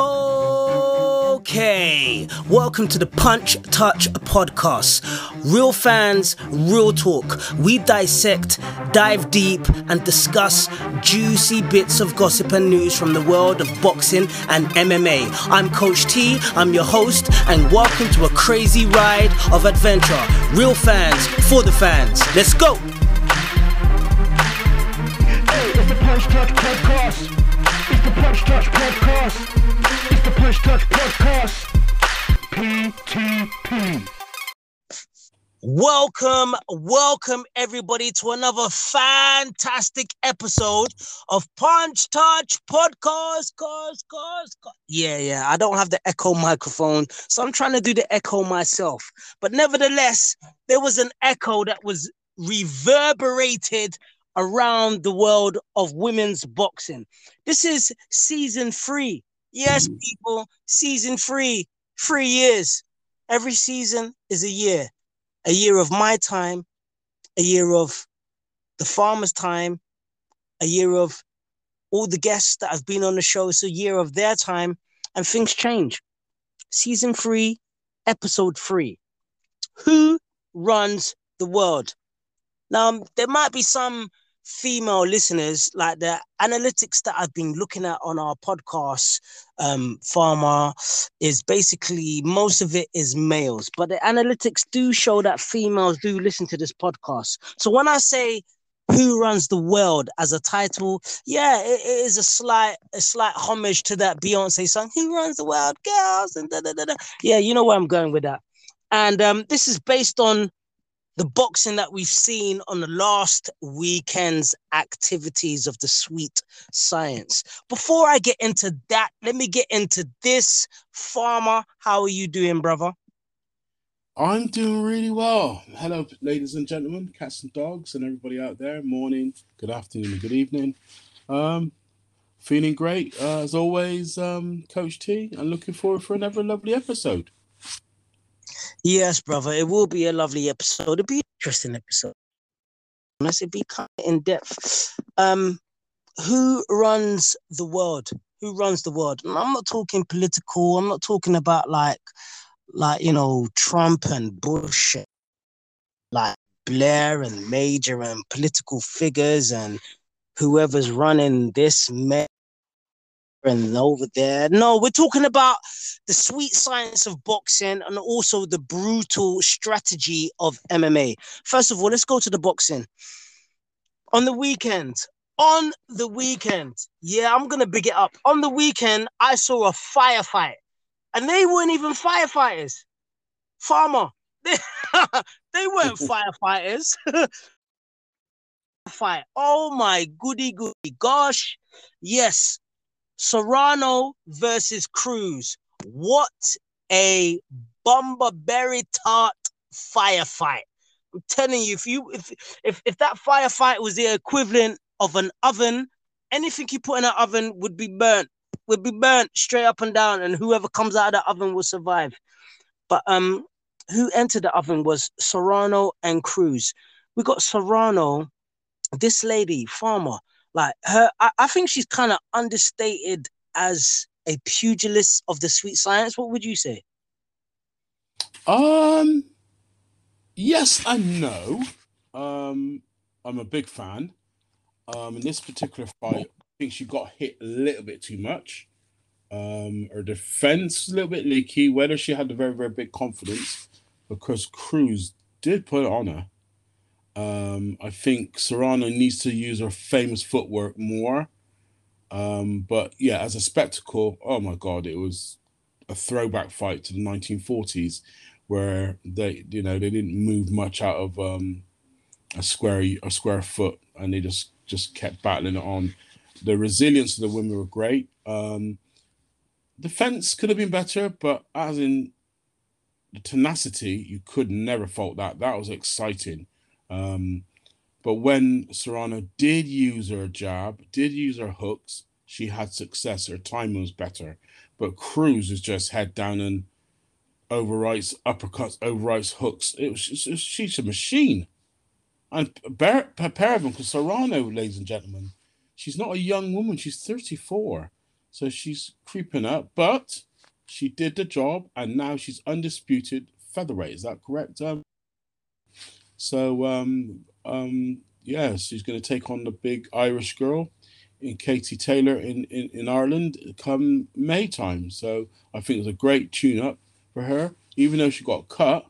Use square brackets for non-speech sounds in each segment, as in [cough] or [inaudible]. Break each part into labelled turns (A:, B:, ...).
A: Okay, welcome to the Punch Touch podcast. Real fans, real talk. We dissect, dive deep, and discuss juicy bits of gossip and news from the world of boxing and MMA. I'm Coach T, I'm your host, and welcome to a crazy ride of adventure. Real fans, for the fans. Let's go!
B: Hey, it's the Punch Touch Podcast. It's the Punch Touch Podcast. Punch Touch Podcast. PTP.
A: Welcome, welcome everybody to another fantastic episode of Punch Touch Podcast. Cause, cause, cause. Yeah, yeah. I don't have the echo microphone, so I'm trying to do the echo myself. But nevertheless, there was an echo that was reverberated around the world of women's boxing. This is season three. Yes, mm-hmm. people, season three, three years. Every season is a year a year of my time, a year of the farmer's time, a year of all the guests that have been on the show. It's a year of their time, and things change. Season three, episode three. Who runs the world? Now, there might be some female listeners, like the analytics that I've been looking at on our podcast, um, Farmer, is basically most of it is males, but the analytics do show that females do listen to this podcast. So when I say who runs the world as a title, yeah, it, it is a slight a slight homage to that Beyonce song, Who Runs the World, Girls, and da da da da. Yeah, you know where I'm going with that. And um, this is based on the boxing that we've seen on the last weekend's activities of the sweet science. Before I get into that, let me get into this. Farmer, how are you doing, brother?
C: I'm doing really well. Hello, ladies and gentlemen, cats and dogs, and everybody out there. Morning, good afternoon, and good evening. Um, feeling great uh, as always, um, Coach T, and looking forward for another lovely episode.
A: Yes, brother. It will be a lovely episode. It'll be an interesting episode. And I said be kind of in depth. Um, who runs the world? Who runs the world? And I'm not talking political. I'm not talking about like, like you know, Trump and Bush, like Blair and Major and political figures and whoever's running this and over there. No, we're talking about the sweet science of boxing and also the brutal strategy of MMA. First of all, let's go to the boxing. On the weekend, on the weekend, yeah, I'm gonna big it up. On the weekend, I saw a firefight, and they weren't even firefighters. Farmer, they, [laughs] they weren't [laughs] firefighters. [laughs] Fight. Oh my goody goody gosh. Yes, Serrano versus Cruz. What a Bomber Berry Tart firefight. I'm telling you, if you if if if that firefight was the equivalent of an oven, anything you put in an oven would be burnt, would be burnt straight up and down, and whoever comes out of the oven will survive. But um, who entered the oven was Serrano and Cruz. We got Serrano, this lady, farmer, like her, I, I think she's kind of understated as a pugilist of the sweet science. What would you say?
C: Um, yes and no. Um, I'm a big fan. Um, in this particular fight, I think she got hit a little bit too much. Um, her defense a little bit leaky. Whether she had a very very big confidence, because Cruz did put it on her. Um, I think Serrano needs to use her famous footwork more. Um, but yeah, as a spectacle, oh my god, it was a throwback fight to the 1940s, where they, you know, they didn't move much out of um, a square a square foot, and they just just kept battling it on. The resilience of the women were great. Um, defense could have been better, but as in the tenacity, you could never fault that. That was exciting. Um, but when Serrano did use her jab, did use her hooks, she had success. Her timing was better. But Cruz was just head down and overwrites uppercuts, overwrites hooks. It was, it was she's a machine. And them, because Serrano, ladies and gentlemen, she's not a young woman. She's 34. So she's creeping up, but she did the job, and now she's undisputed featherweight. Is that correct? Um, so um, um, yeah, she's going to take on the big Irish girl in Katie Taylor in, in, in Ireland come May time. So I think it's a great tune up for her. Even though she got cut,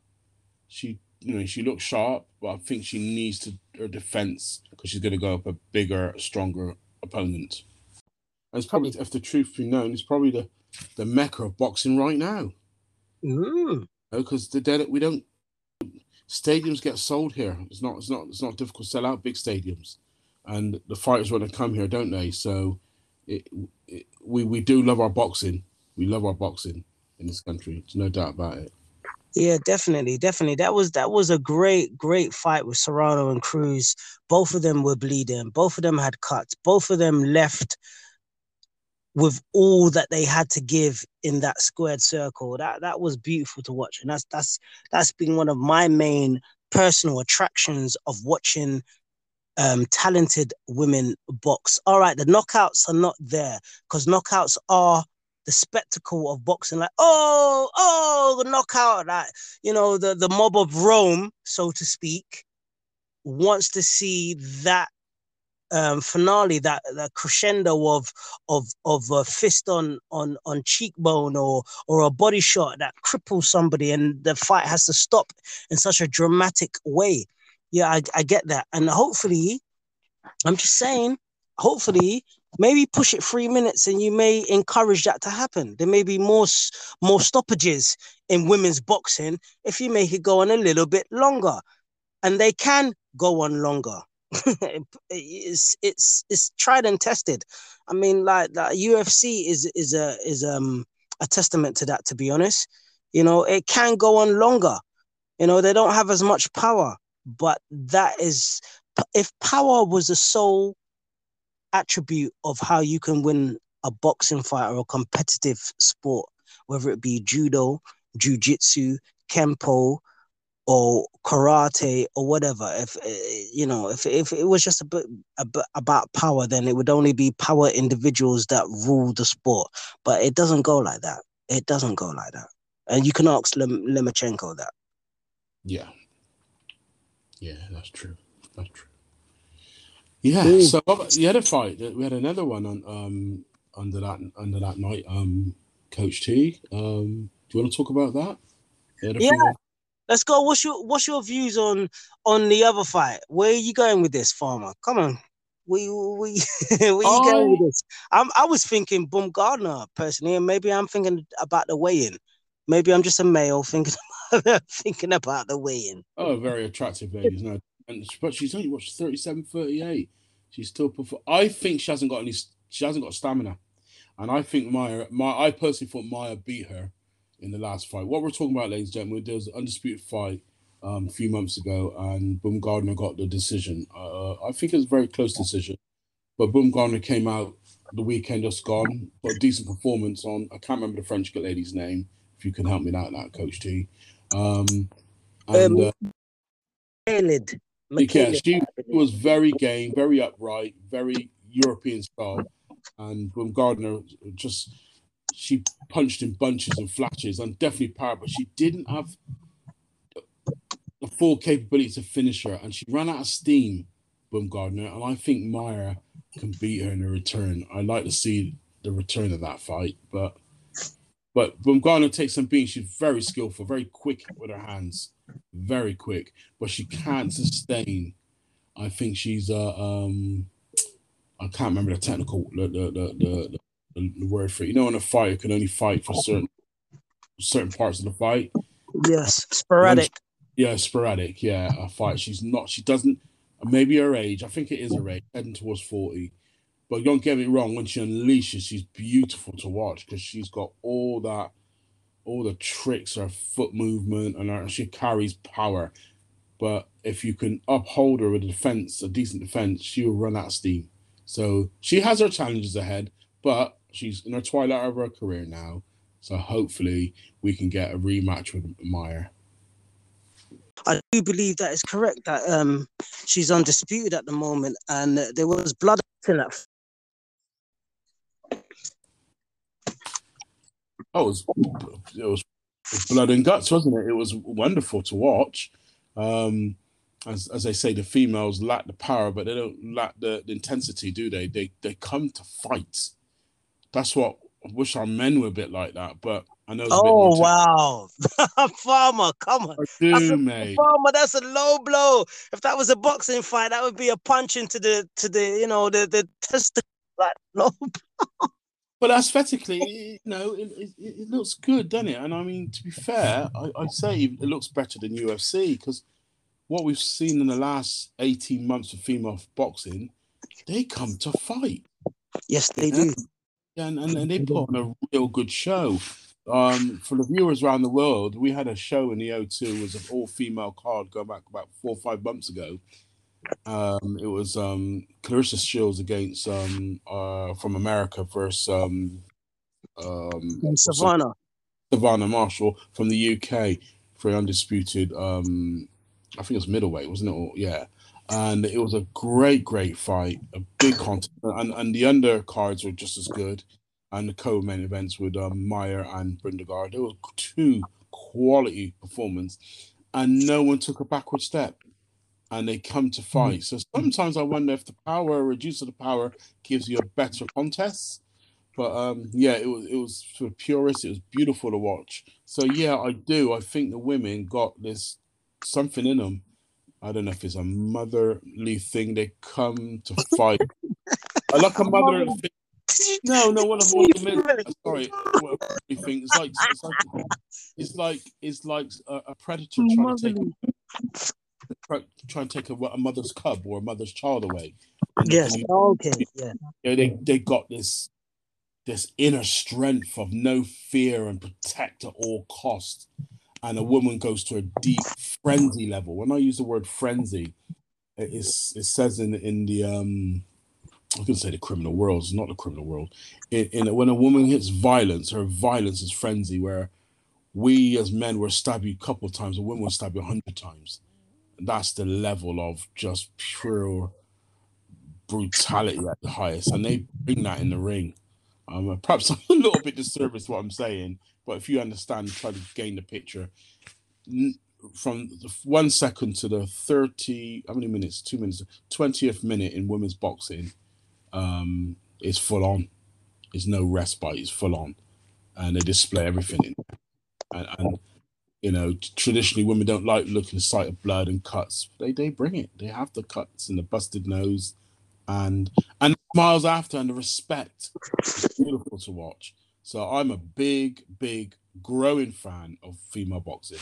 C: she you know she looks sharp, but I think she needs to her defense because she's going to go up a bigger, stronger opponent. And it's probably, if the truth be known, it's probably the the mecca of boxing right now. Because the dead we don't stadiums get sold here. It's not it's not it's not difficult to sell out big stadiums, and the fighters want to come here, don't they? So, it, it, we we do love our boxing. We love our boxing in this country. There's no doubt about it.
A: Yeah, definitely, definitely. That was that was a great, great fight with Serrano and Cruz. Both of them were bleeding. Both of them had cuts. Both of them left with all that they had to give in that squared circle. That that was beautiful to watch, and that's that's that's been one of my main personal attractions of watching um, talented women box. All right, the knockouts are not there because knockouts are the spectacle of boxing. Like, oh, oh, the knockout! Like, you know, the the mob of Rome, so to speak, wants to see that um, finale, that that crescendo of of of a fist on on on cheekbone or or a body shot that cripples somebody, and the fight has to stop in such a dramatic way. Yeah, I, I get that, and hopefully, I'm just saying, hopefully, maybe push it three minutes, and you may encourage that to happen. There may be more more stoppages in women's boxing if you make it go on a little bit longer, and they can go on longer [laughs] it's it's it's tried and tested. I mean, like that UFC is is a is um a testament to that. To be honest, you know, it can go on longer. You know, they don't have as much power, but that is if power was the sole attribute of how you can win a boxing fight or a competitive sport, whether it be judo, jujitsu, kempo, or karate or whatever if eh, you know if, if it was just a bit, a bit about power then it would only be power individuals that rule the sport. But it doesn't go like that. It doesn't go like that. And you can ask Lem- Lomachenko that.
C: Yeah. Yeah that's true. That's true. Yeah Ooh. so the other fight. We had another one on um under that under that night um coach t. Um do you want to talk about that?
A: Yeah Let's go. What's your what's your views on on the other fight? Where are you going with this, farmer? Come on. We we where you oh. [laughs] going with oh. this? I'm I was thinking Baumgardner personally, and maybe I'm thinking about the weigh-in. Maybe I'm just a male thinking [laughs] about, thinking about the weigh-in.
C: Oh, very attractive ladies, no, and but she's only watched 37, 38. She's still perform. I think she hasn't got any. She hasn't got stamina, and I think Mayer, My I personally thought Mayer beat her in the last fight. What we're talking about, ladies and gentlemen, there was an undisputed fight um, a few months ago, and Baumgardner got the decision. Uh, I think it was a very close decision, but Baumgardner came out the weekend just gone, but a decent performance on. I can't remember the French lady's name. If you can help me out, that Coach T. Um, and um, uh, yeah, she was very game, very upright, very European style, and Baumgardner just she punched in bunches and flashes and definitely power, but she didn't have the full capability to finish her, and she ran out of steam, Baumgardner, and I think Mayer can beat her in a return. I like to see the return of that fight, but but Baumgardner takes some beating. She's very skillful, very quick with her hands, very quick, but she can't sustain. I think she's uh um I can't remember the technical the the the, the, the, word for it. You know, in a fight, you can only fight for certain certain parts of the fight.
A: Yes, sporadic.
C: yeah, sporadic. Yeah, a fight. She's not. She doesn't. Maybe her age. I think it is her age, heading towards forty. But don't get me wrong. When she unleashes, she's beautiful to watch because she's got all that, all the tricks, her foot movement, and her, she carries power. But if you can uphold her with a defense, a decent defense, she will run out of steam. So she has her challenges ahead, but she's in her twilight of her career now. So hopefully we can get a rematch with Mayer.
A: I do believe that is correct. That um, she's undisputed at the moment, and there was blood in that.
C: Oh, it was it was blood and guts, wasn't it? It was wonderful to watch. Um, as as they say, the females lack the power, but they don't lack the, the intensity, do they? They they come to fight. That's what I wish our men were a bit like that, but I know. It's a bit oh, more
A: Oh wow, [laughs] farmer, come on.
C: I
A: That's
C: do,
A: a
C: mate.
A: farmer. That's a low blow. If that was a boxing fight, that would be a punch into the to the you know the the testicle. Like [laughs] low. Blow.
C: But aesthetically, you know, it, it, it looks good, doesn't it? And I mean, to be fair, I, I'd say it looks better than UFC because what we've seen in the last 18 months of female boxing, they come to fight.
A: Yes, they
C: Yeah.
A: do.
C: And, and, and they put on a real good show. Um, for the viewers around the world, we had a show in the O2, it was an all female card going back about four or five months ago. Um, it was um, Claressa Shields against um, uh, from America versus um, um,
A: Savannah.
C: Savannah Marshall from the UK for undisputed. Um, I think it was middleweight, wasn't it? Or, yeah, and it was a great, great fight, a big contest, and and the undercards were just as good, and the co-main events with um, Mayer and Brindagard. There were two quality performance, and no one took a backward step. And they come to fight. So sometimes I wonder if the power, reduce of the power, gives you a better contest. But um, yeah, it was it was for purists. It was beautiful to watch. So yeah, I do. I think the women got this something in them. I don't know if it's a motherly thing. They come to fight. I like a motherly [laughs] thing. No, no, one of one of the men. [laughs] Sorry, what a thing. It's like it's like it's like it's like a, a predator trying to take try, try and take a, a mother's cub or a mother's child away. And-
A: Yes.
C: and you-
A: Okay. Yeah.
C: you know, they they got this this inner strength of no fear and protect at all costs. And a woman goes to a deep frenzy level. When I use the word frenzy, it is it says in in the um I gonna say the criminal world, it's not the criminal world. In, in when a woman hits violence, her violence is frenzy, where we as men will stab you a couple of times, a woman will stab you a hundred times. That's the level of just pure brutality at the highest, and they bring that in the ring. Um, perhaps [laughs] I'm a little bit disservice what I'm saying, but if you understand, try to gain the picture. From the one second to the thirty, how many minutes? Two minutes, twentieth minute in women's boxing, um, is full on. There's no respite. It's full on, and they display everything in. And, and you know, traditionally women don't like looking at sight of blood and cuts. They they bring it. They have the cuts and the busted nose, and and smiles after and the respect. It's beautiful to watch. So I'm a big, big, growing fan of female boxing.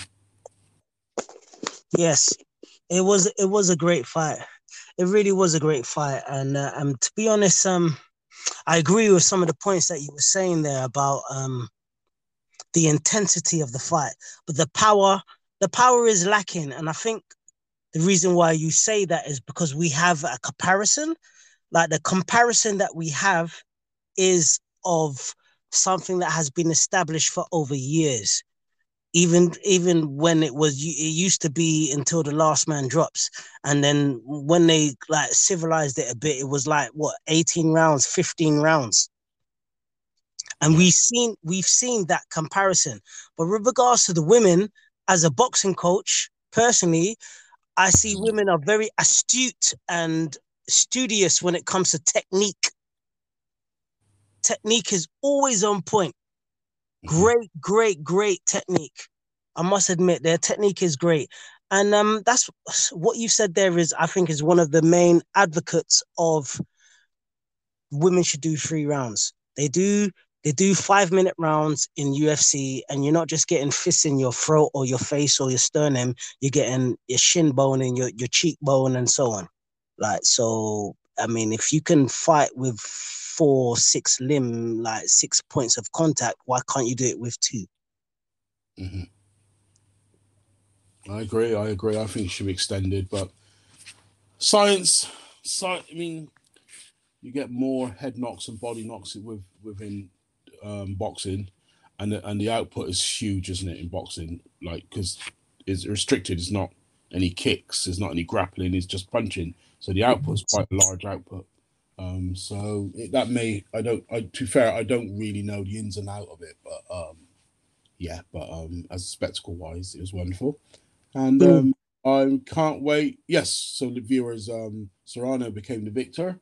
A: Yes, it was it was a great fight. It really was a great fight, and uh, um, to be honest, um, I agree with some of the points that you were saying there about um, the intensity of the fight, but the power the power is lacking, and I think the reason why you say that is because we have a comparison, like the comparison that we have is of something that has been established for over years. Even even when it was it used to be until the last man drops. And then when they like civilized it a bit it was like what 18 rounds 15 rounds. And we've seen we've seen that comparison. But with regards to the women as a boxing coach personally i see women are very astute and studious when it comes to technique technique is always on point great, great, great technique. I must admit, their technique is great. And um, that's what you said there is, I think, is one of the main advocates of women should do three rounds. They do they do five minute rounds in UFC, and you're not just getting fists in your throat or your face or your sternum, you're getting your shin bone and your, your cheekbone and so on. Like so, I mean, if you can fight with four, six limb, like six points of contact, why can't you do it with two?
C: hmm I agree. I agree. I think it should be extended, but science, sci- I mean, you get more head knocks and body knocks with within um, boxing, and the, and the output is huge, isn't it? In boxing, like because it's restricted. It's not any kicks. There's not any grappling. It's just punching. So the output is quite a large output. Um, so it, that may I don't. I, to be fair, I don't really know the ins and out of it, but um, yeah, but um, as spectacle wise, it was wonderful, and
A: Mm.
C: um, I can't wait. Yes, so the viewers, um, Serrano became the victor.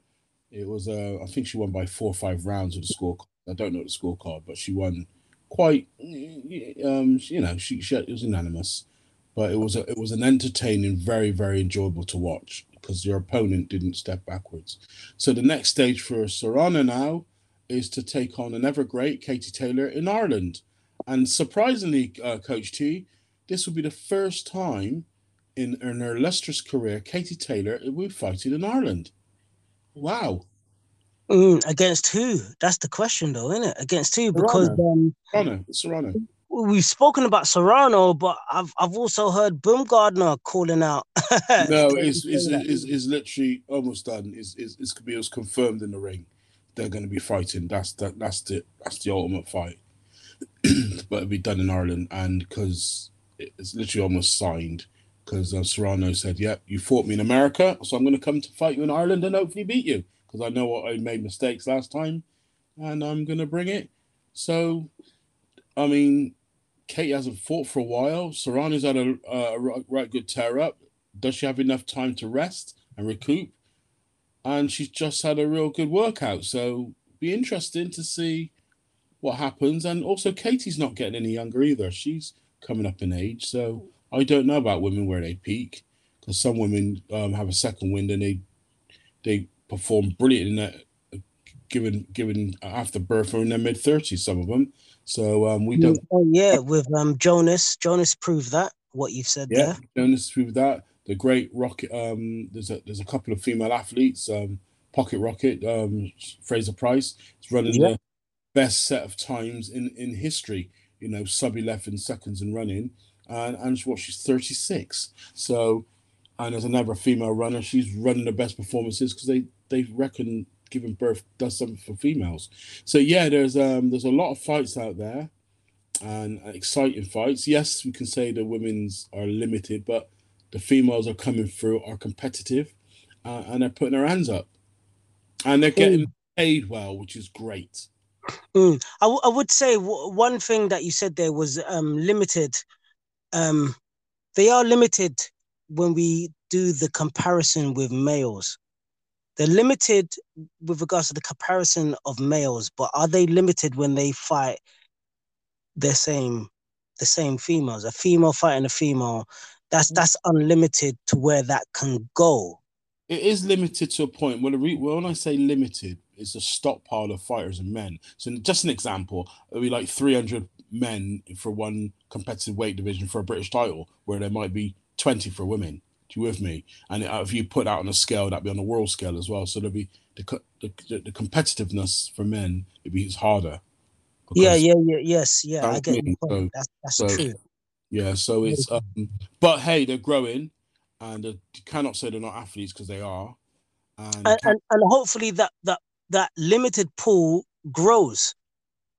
C: It was, uh, I think she won by four or five rounds of the score. I don't know the scorecard, but she won quite. Um, you know, she, she it was unanimous, but it was a, it was an entertaining, very very enjoyable to watch because your opponent didn't step backwards. So the next stage for Serrano now is to take on an ever great Katie Taylor in Ireland, and surprisingly, uh, Coach T, this will be the first time in, in her illustrious career Katie Taylor will be fighting in Ireland. Wow.
A: Mm, against who? That's the question, though, isn't it? Against who? Because
C: Serrano.
A: um,
C: Serrano, Serrano.
A: We've spoken about Serrano, but I've I've also heard Baumgardner calling out. [laughs]
C: No, it's, it's, it's, it's literally almost done. It's, it's, it's, it was confirmed in the ring. They're going to be fighting. That's that. That's the that's the ultimate fight. [clears throat] but it'll be done in Ireland, and because it's literally almost signed. Because uh, Serrano said, "Yep, you fought me in America, so I'm going to come to fight you in Ireland and hopefully beat you." Because I know what I made mistakes last time, and I'm going to bring it. So, I mean, Kate hasn't fought for a while. Serrano's had a, a right, good tear up. Does she have enough time to rest and recoup? And she's just had a real good workout. So be interesting to see what happens. And also Katie's not getting any younger either. She's coming up in age. So I don't know about women where they peak. Because some women um, have a second wind and they they perform brilliant in that given given after birth or in their mid thirties, some of them. So um, we don't
A: Oh yeah, with um Jonas. Jonas proved that what you've said
C: Yeah,
A: there.
C: Jonas proved that. The great Rocket. Um, there's a there's a couple of female athletes. Um, Pocket Rocket. Um, Fraser-Pryce is running
A: Yeah.
C: the best set of times in in history. You know, sub eleven seconds in running, and and what she's thirty six. So, and there's another female runner. She's running the best performances because they they reckon giving birth does something for females. So yeah, there's um there's a lot of fights out there and exciting fights. Yes, we can say the women's are limited, but the females are coming through, are competitive, uh, and they're putting their hands up, and they're getting paid well, which is great.
A: Mm. I, w- I would say w- one thing that you said there was um limited. Um, they are limited when we do the comparison with males. They're limited with regards to the comparison of males, but are they limited when they fight the same the same females? A female fighting a female, that's mm. that's unlimited to where that can go.
C: It is limited to a point. Well, the re- well, when I say limited, it's a stockpile of fighters and men. So, just an example, it'll be like 300 men for one competitive weight division for a British title, where there might be 20 for women. Do you with me? And if you put that on a scale, that'd be on a world scale as well. So there'll be the the, the, competitiveness for men. It'd be harder.
A: Yeah, yeah, yeah, yes, yeah. I get
C: mean, so-
A: That's that's
C: so-
A: true.
C: Yeah, so it's um, but hey, they're growing, and uh, you cannot say they're not athletes because they are. And,
A: and, and and hopefully that that that limited pool grows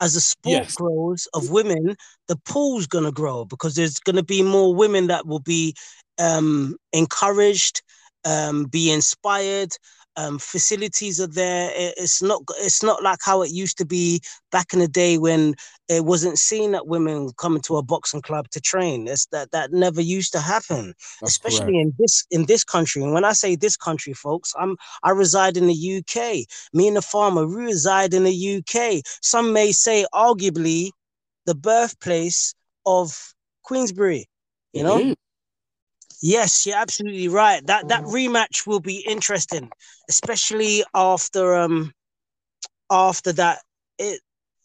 A: as the sport
C: Yes.
A: grows of women the pool's going to grow because there's going to be more women that will be um encouraged um be inspired um facilities are there it's not it's not like how it used to be back in the day when it wasn't seen that women come to a boxing club to train it's that that never used to happen
C: that's
A: especially
C: correct.
A: in this in this country. And when I say this country, folks, I'm I reside in the UK. Me and the farmer we reside in the UK. Some may say, arguably, the birthplace of Queensberry. You know,
C: is.
A: Yes, you're absolutely right. That that rematch will be interesting, especially after um after that. It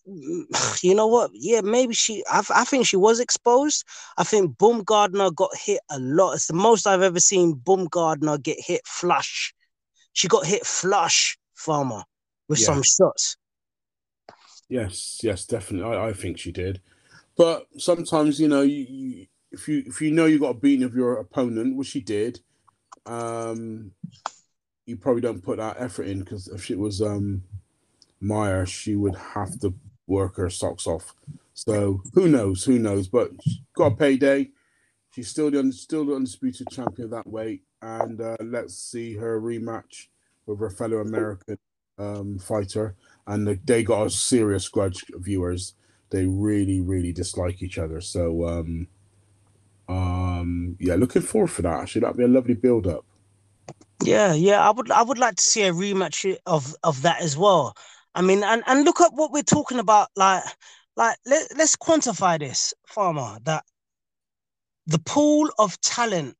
A: [sighs] you know what? Yeah, maybe she. I, I think she was exposed. I think Baumgardner got hit a lot. It's the most I've ever seen Baumgardner get hit flush. She got hit flush, Farmer, with
C: Yeah.
A: some shots.
C: Yes, yes, definitely. I, I think she did. But sometimes, you know, you, you if you if you know you got a beating of your opponent, which she did, um, you probably don't put that effort in because if it was um Mayer, she would have to work her socks off. So who knows? Who knows? But she got a payday. She's still the still the undisputed champion that weight, and uh, let's see her rematch with her fellow American um, fighter and they- they got a serious grudge viewers they really, really dislike each other. So, um, um, yeah, looking forward for that. Actually, that'd be a lovely build up.
A: Yeah, yeah, I would I would like to see a rematch of of that as well. I mean, and and look at what we're talking about. Like, like let let's quantify this, farmer. That the pool of talent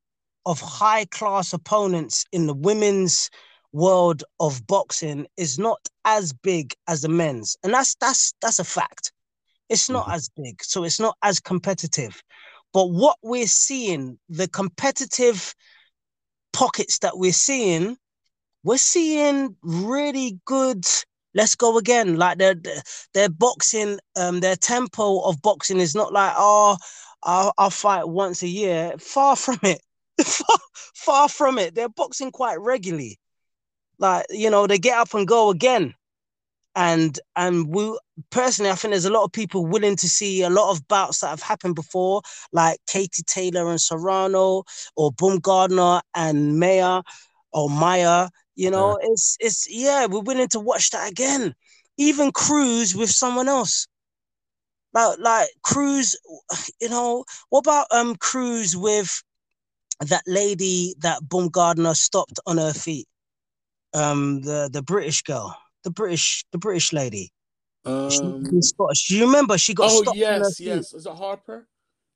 A: of high class opponents in the women's world of boxing is not as big as the men's, and that's that's that's a fact. It's not
C: Mhm.
A: as big, so it's not as competitive. But what we're seeing, the competitive pockets that we're seeing, we're seeing really good. Let's go again. Like their their boxing, um, their tempo of boxing is not like oh, I'll, I'll fight once a year. Far from it. [laughs] far, far from it. They're boxing quite regularly. Like you know, they get up and go again. And and we personally, I think there's a lot of people willing to see a lot of bouts that have happened before, like Katie Taylor and Serrano, or Baumgardner and Mayer, or Mayer. You know, it's it's yeah, we're willing to watch that again. Even Cruz with someone else. Like like Cruz, you know, what about um Cruz with that lady that Baumgardner stopped on her feet? Um, the the British girl, the British the British lady.
C: Um,
A: Scottish. You remember she got
C: oh
A: stopped
C: yes, yes. Is it Harper?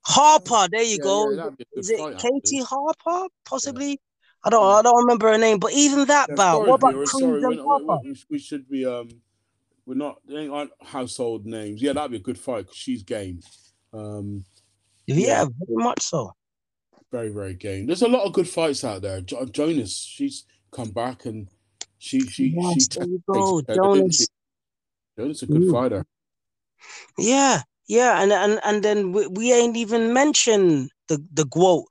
A: Harper, there you
C: Yeah,
A: go.
C: yeah, that'd be a good
A: Is it
C: fight,
A: Katie
C: actually.
A: Harper? Possibly. I don't.
C: Yeah.
A: I don't remember her name. But even that
C: Yeah,
A: bout. What about.
C: Sorry,
A: and Harper?
C: we, we should be um, we're not they aren't household names. Yeah, that'd be a good fight. Cause she's game. Um,
A: Yeah,
C: yeah.
A: very much so.
C: very very game. There's a lot of good fights out there. Jo- Jonas, she's come back and she she she
A: Yes,
C: takes
A: there you go. Jonas.
C: Jonas a good
A: Mm.
C: fighter.
A: Yeah, yeah, and and and then we, we ain't even mentioned the the quote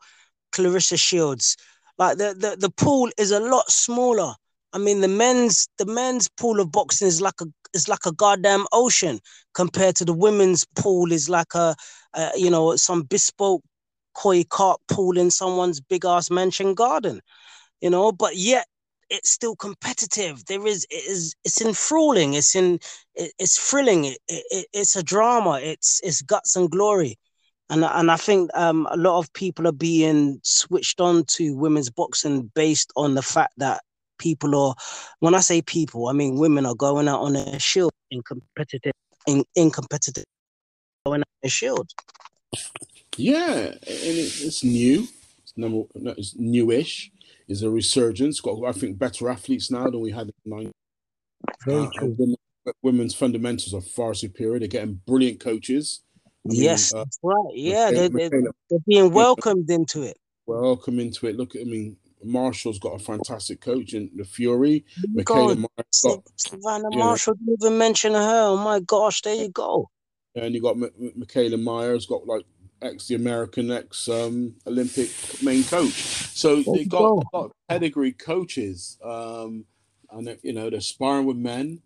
A: Claressa Shields. Like the, the the pool is a lot smaller. I mean, the men's the men's pool of boxing is like a is like a goddamn ocean compared to the women's pool is like a, uh you know some bespoke koi carp pool in someone's big ass mansion garden. You know, but yet it's still competitive. There is it is it's enthralling. It's in it, it's thrilling. It, it, it's a drama. It's it's guts and glory, and and I think um, a lot of people are being switched on to women's boxing based on the fact that people are. When I say people, I mean women are going out on a shield in competitive in, in competitive going out on a shield.
C: Yeah, and it, it's new. It's number it's newish. It's a resurgence. Got I think better athletes now than we had in the 90s.
A: Very
C: Uh, women's fundamentals are far superior. They're getting brilliant coaches. I mean,
A: yes,
C: uh,
A: that's right. Yeah,
C: Michaela-
A: they, they,
C: Michaela
A: they're being welcomed into it.
C: welcome into it. Look, I mean, Marshall's got a fantastic coach in the Fury. Michaela got,
A: Savannah Marshall didn't even mention her. Oh my gosh, there you go.
C: and you got M- M- Michaela Myers, got like ex the American ex um, Olympic main coach. So they got
A: go.
C: a lot of pedigree coaches, um, and they're, you know they're sparring with men,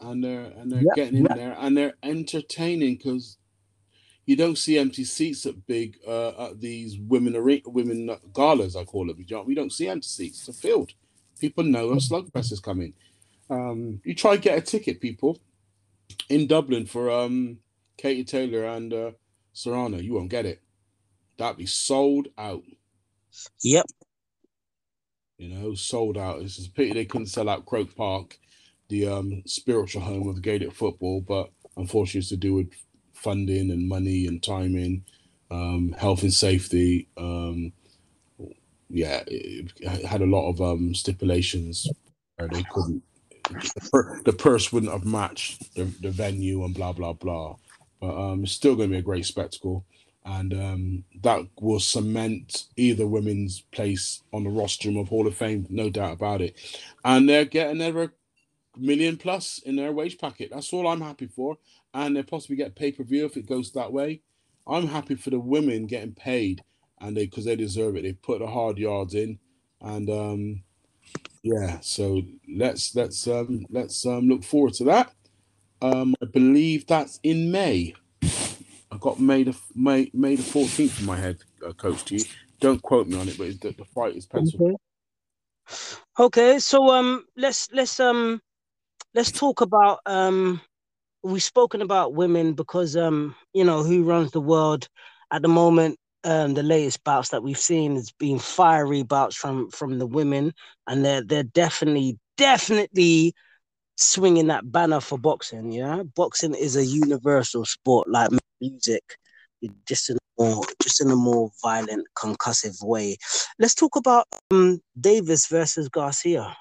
C: and they're and they're
A: Yep,
C: getting in
A: yep.
C: there, and they're entertaining because you don't see empty seats at big uh, at these women are women galas I call them. You know, we don't see empty seats. It's a field. People know a slugfest is coming. Um, you try and get a ticket, people, in Dublin for um, Katie Taylor and uh, Serrano. You won't get it. That'd be sold out.
A: Yep.
C: You know, sold out. It's just a pity they couldn't sell out Croke Park, the um, spiritual home of Gaelic football, but unfortunately, it's to do with funding and money and timing, um, health and safety. Um, yeah, it, it had a lot of um, stipulations where they couldn't. The, pur- the purse wouldn't have matched the, the venue and blah blah blah. But um, it's still going to be a great spectacle, and um, that will cement either women's place on the rostrum of Hall of Fame, no doubt about it. And they're getting another million plus in their wage packet. That's all I'm happy for. And they possibly get pay per view if it goes that way. I'm happy for the women getting paid, and they because they deserve it. They put the hard yards in, and um, yeah. So let's let's um, let's um, look forward to that. Um, I believe that's in May. I got May the May May the fourteenth in my head, uh, Coach T. Don't quote me on it, but the, the fight is penciled.
A: Okay. Okay, so um let's let's um let's talk about um we've spoken about women because um you know who runs the world at the moment. Um, the latest bouts that we've seen has been fiery bouts from from the women, and they're they're definitely definitely swinging that banner for boxing. Yeah, boxing is a universal sport like music, just in a more just in a more violent, concussive way. Let's talk about um, Davis versus Garcia.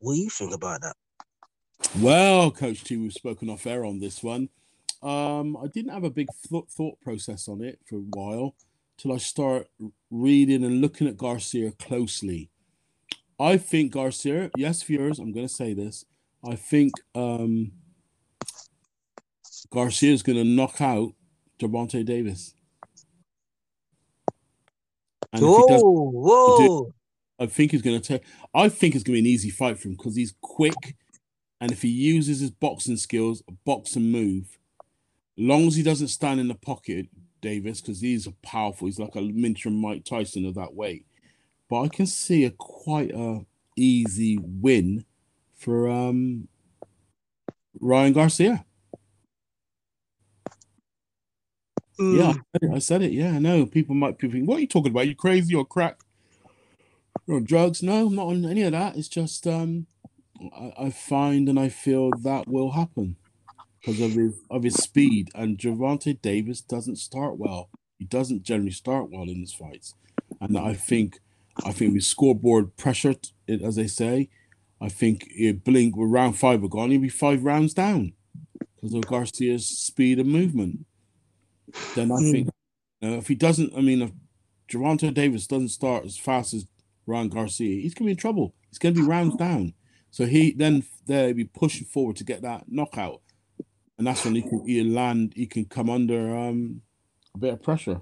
A: What do you think about that?
C: Well, Coach T, we've spoken off air on this one. Um, I didn't have a big th- thought process on it for a while till I start reading and looking at Garcia closely. I think Garcia, yes, viewers, I'm going to say this. I think um, Garcia is going to knock out Gervonta Davis.
A: And whoa, whoa!
C: I think he's going to take. I think it's going to be an easy fight for him because he's quick, and if he uses his boxing skills, box and move, long as he doesn't stand in the pocket, Davis, because he's a powerful. He's like a miniature Mike Tyson of that weight. But I can see a quite a easy win for um Ryan Garcia. Mm. Yeah, I said it. Yeah, I know. People might be thinking, what are you talking about? Are you crazy or crack or drugs? No, I'm not on any of that. It's just um I, I find and I feel that will happen because of his of his speed. And Gervonta Davis doesn't start well. He doesn't generally start well in his fights. And I think I think with scoreboard pressure, as they say, I think it blink with round five are gone, he'll be five rounds down because of Garcia's speed and movement. Then I mm. think if he doesn't, I mean, if Gervonta Davis doesn't start as fast as Ryan Garcia, he's gonna be in trouble. He's gonna be rounds down. So he then there be pushing forward to get that knockout, and that's when he can he land. He can come under um a bit of pressure.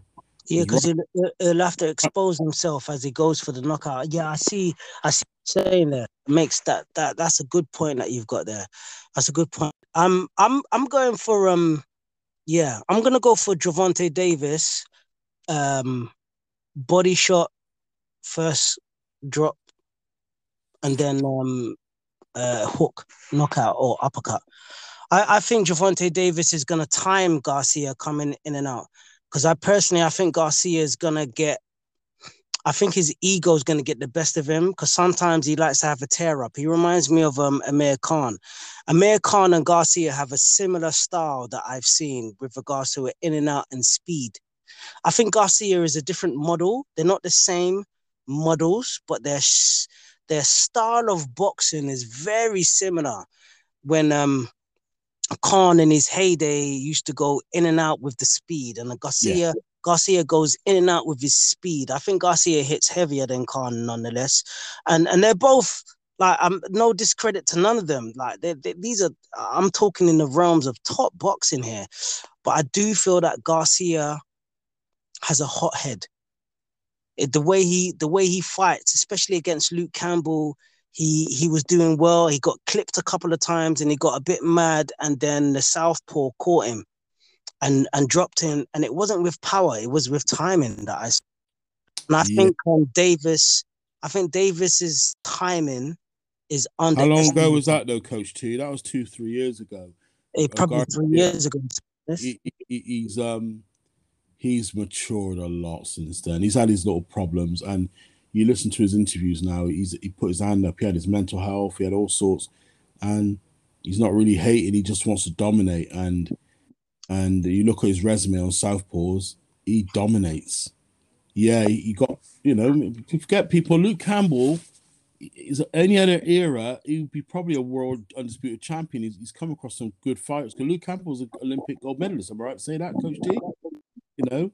A: Yeah, because he'll, he'll have to expose himself as he goes for the knockout. Yeah, I see. I see saying there makes that that that's a good point that you've got there. That's a good point. I'm I'm I'm going for um, yeah, I'm gonna go for Gervonta Davis, um, body shot, first drop, and then um, uh, hook, knockout or uppercut. I, I think Gervonta Davis is gonna time Garcia coming in and out because I personally I think Garcia is gonna get. I think his ego is going to get the best of him because sometimes he likes to have a tear up. He reminds me of um, Amir Khan. Amir Khan and Garcia have a similar style that I've seen with regards to in and out and speed. I think Garcia is a different model. They're not the same models, but their their style of boxing is very similar. When um Khan in his heyday used to go in and out with the speed, and Garcia yeah. Garcia goes in and out with his speed. I think Garcia hits heavier than Khan nonetheless, and and they're both like I'm no discredit to none of them. Like they, they, these are I'm talking in the realms of top boxing here, but I do feel that Garcia has a hot head. It, the way he the way he fights, especially against Luke Campbell, he he was doing well. He got clipped a couple of times and he got a bit mad, and then the southpaw caught him and and dropped in, And it wasn't with power; it was with timing that I. And I yeah. think um, Davis, I think Davis's timing is under.
C: How long ago was that though, Coach T? That was two, three years ago.
A: It, probably three years ago.
C: He, he, he's um he's matured a lot since then. He's had his little problems, and you listen to his interviews now, he's he put his hand up, he had his mental health, he had all sorts, and he's not really hating, he just wants to dominate. And and you look at his resume on Southpaws, he dominates. Yeah, he got, you know, forget people, Luke Campbell is any other era, he would be probably a world undisputed champion. He's, he's come across some good fighters. Because Luke Campbell's an Olympic gold medalist. Am I right to say that, Coach D? You know,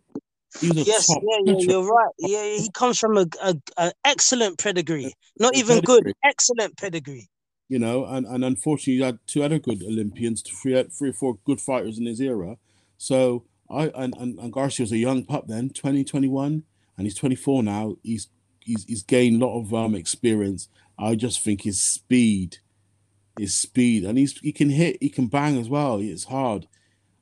A: yes, yeah, yeah, you're right. Yeah, he comes from a, a, a excellent pedigree. Not even pedigree. good, excellent pedigree.
C: You know, and, and unfortunately, you had two other good Olympians, three, three or four good fighters in his era. So I and, and, and Garcia was a young pup then, 2021, and he's 24 now. He's he's he's gained a lot of um experience. I just think his speed, his speed, and he's he can hit, he can bang as well. It's hard,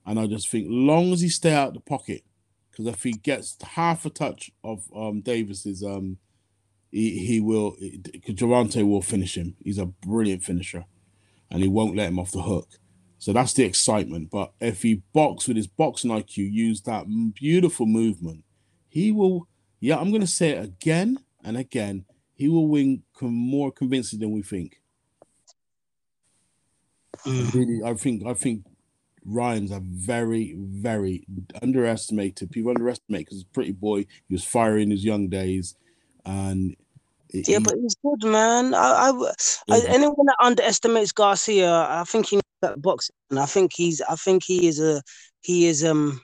C: and I just think long as he stay out the pocket, because if he gets half a touch of um Davis's um he, he will Gervonta will finish him. He's a brilliant finisher, and he won't let him off the hook. So that's the excitement. But if he box with his boxing IQ, use that beautiful movement, he will. Yeah, I'm going to say it again and again. He will win com- more convincingly than we think.
A: Mm.
C: Really, I think. I think Ryan's a very, very underestimated. People underestimate because he's a pretty boy. He was fiery in his young days, and
A: Yeah,
C: he-
A: but he's good, man. I
C: Yeah.
A: anyone that underestimates Garcia, I think he knows that boxing. And I think he's, I think he is a, he is um,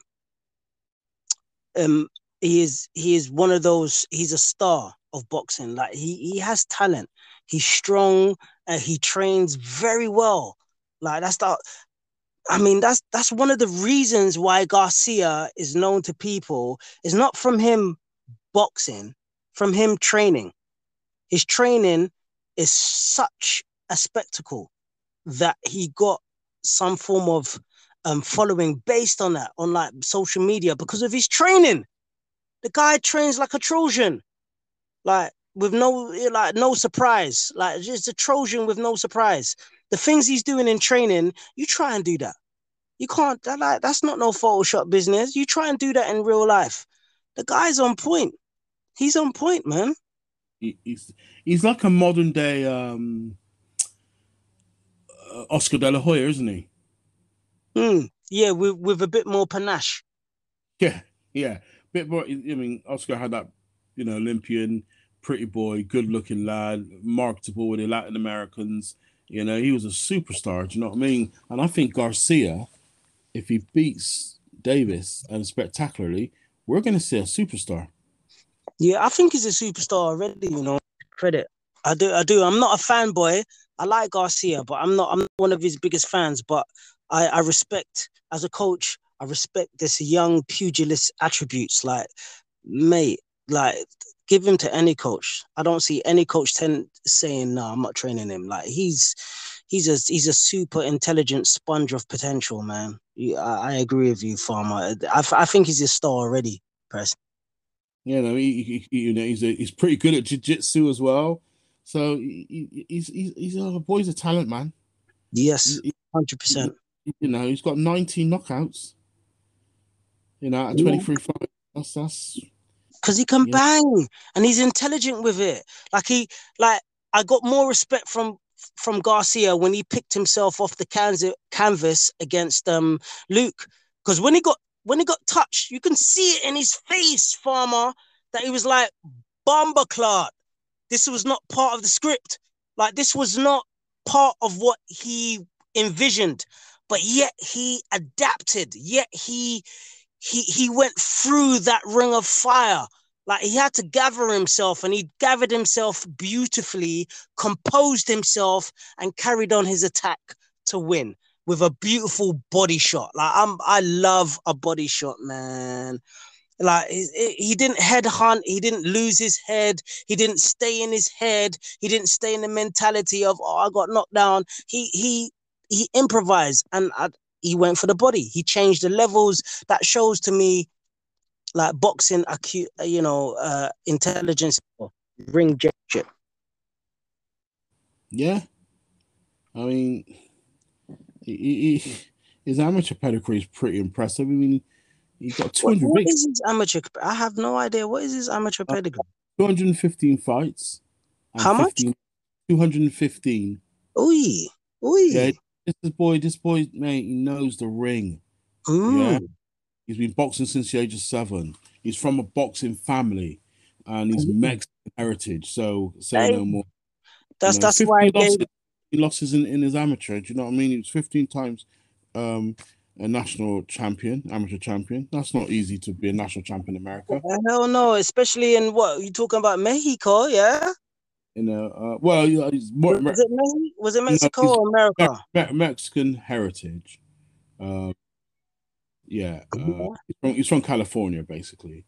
A: um, he is he is one of those. He's a star of boxing. Like he he has talent. He's strong and he trains very well. Like that's the. I mean, that's that's one of the reasons why Garcia is known to people. Is not from him boxing, from him training his training is such a spectacle that he got some form of um, following based on that on like social media because of his training. The guy trains like a Trojan, like with no like no surprise, like just a Trojan with no surprise. The things he's doing in training, you try and do that. You can't. That, like that's not no Photoshop business. You try and do that in real life. The guy's on point. He's on point, man.
C: He- he's he's like a modern day um uh, Oscar De La Hoya, isn't he?
A: Mm, yeah, with with a bit more panache.
C: Yeah, yeah. Bit more. I mean, Oscar had that, you know, Olympian, pretty boy, good looking lad, marketable with the Latin Americans. You know, he was a superstar. Do you know what I mean? And I think Garcia, if he beats Davis and spectacularly, we're going to see a superstar.
A: Yeah, I think he's a superstar already. You know, credit. I do. I do. I'm not a fanboy. I like Garcia, but I'm not. I'm not one of his biggest fans. But I, I respect as a coach. I respect this young pugilist attributes. Like, mate, like give him to any coach. I don't see any coach ten saying no. I'm not training him. Like he's he's a he's a super intelligent sponge of potential, man. Yeah, I, I agree with you, Farmer. I, I think he's a star already, personally.
C: You know, he, he- you know, he's a, he's pretty good at jiu-jitsu as well. So he, he- he's he's he's a boy's a talent, man.
A: Yes, hundred percent.
C: you know, he's got 19 knockouts. You know, at
A: Yeah.
C: 23 fights. That's that's
A: because he can
C: Yeah.
A: bang and he's intelligent with it. Like he, like I got more respect from from Garcia when he picked himself off the canvas canvas against um Luke, because when he got when he got touched, you can see it in his face, Farmer, that he was like bomber Clark. This was not part of the script. Like this was not part of what he envisioned, but yet he adapted. Yet he he he went through that ring of fire like he had to gather himself and he gathered himself beautifully composed himself and carried on his attack to win with a beautiful body shot like i'm i love a body shot man like he, he didn't headhunt he didn't lose his head he didn't stay in his head he didn't stay in the mentality of oh i got knocked down he he he improvised and I, he went for the body. He changed the levels. That shows to me, like boxing, acu- uh, you know, uh, intelligence, ring gesture.
C: yeah. I mean, he, he, his amateur pedigree is pretty impressive. I mean, he got
A: What,
C: 200
A: what
C: big-
A: is his amateur? I have no idea. What is his amateur
C: Uh,
A: pedigree?
C: 215 fights.
A: How much?
C: 215.
A: Oi, oi.
C: Yeah, this boy, this boy, mate, he knows the ring.
A: Mm.
C: He's been boxing since the age of seven. He's from a boxing family, and he's. Mexican heritage. So say
A: Hey,
C: no more.
A: That's
C: You know,
A: that's why I gave.
C: He losses in, in his amateur. Do you know what I mean? He was 15 times um, a national champion, amateur champion. That's not easy to be a national champion in America.
A: Hell no, especially in what you talking about Mexico, yeah?
C: You know, uh, well, yeah, he's more
A: Was it Mexico? Was it Mexico or America?
C: Me- Mexican heritage. Um, yeah, uh,
A: Yeah.
C: he's, from, he's from California, basically.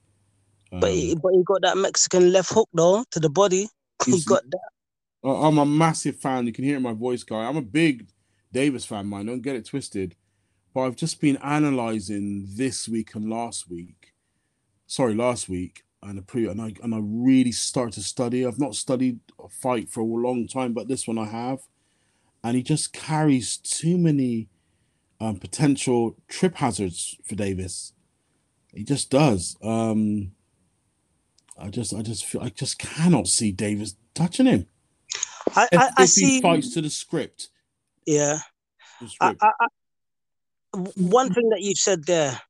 C: Um,
A: But he, but he got that Mexican left hook though to the body. [laughs] He got that.
C: I- I'm a massive fan. You can hear it in my voice, guy. I'm a big Davis fan, man. Don't get it twisted. But I've just been analyzing this week and last week. Sorry, last week and the pre and I and I really start to study. I've not studied a fight for a long time, but this one I have. And he just carries too many um, potential trip hazards for Davis. He just does. Um, I just, I just feel, I just cannot see Davis touching him.
A: I,
C: If,
A: I, I
C: if
A: see.
C: fights to the script,
A: Yeah.
C: the script.
A: I, one thing that you've said there,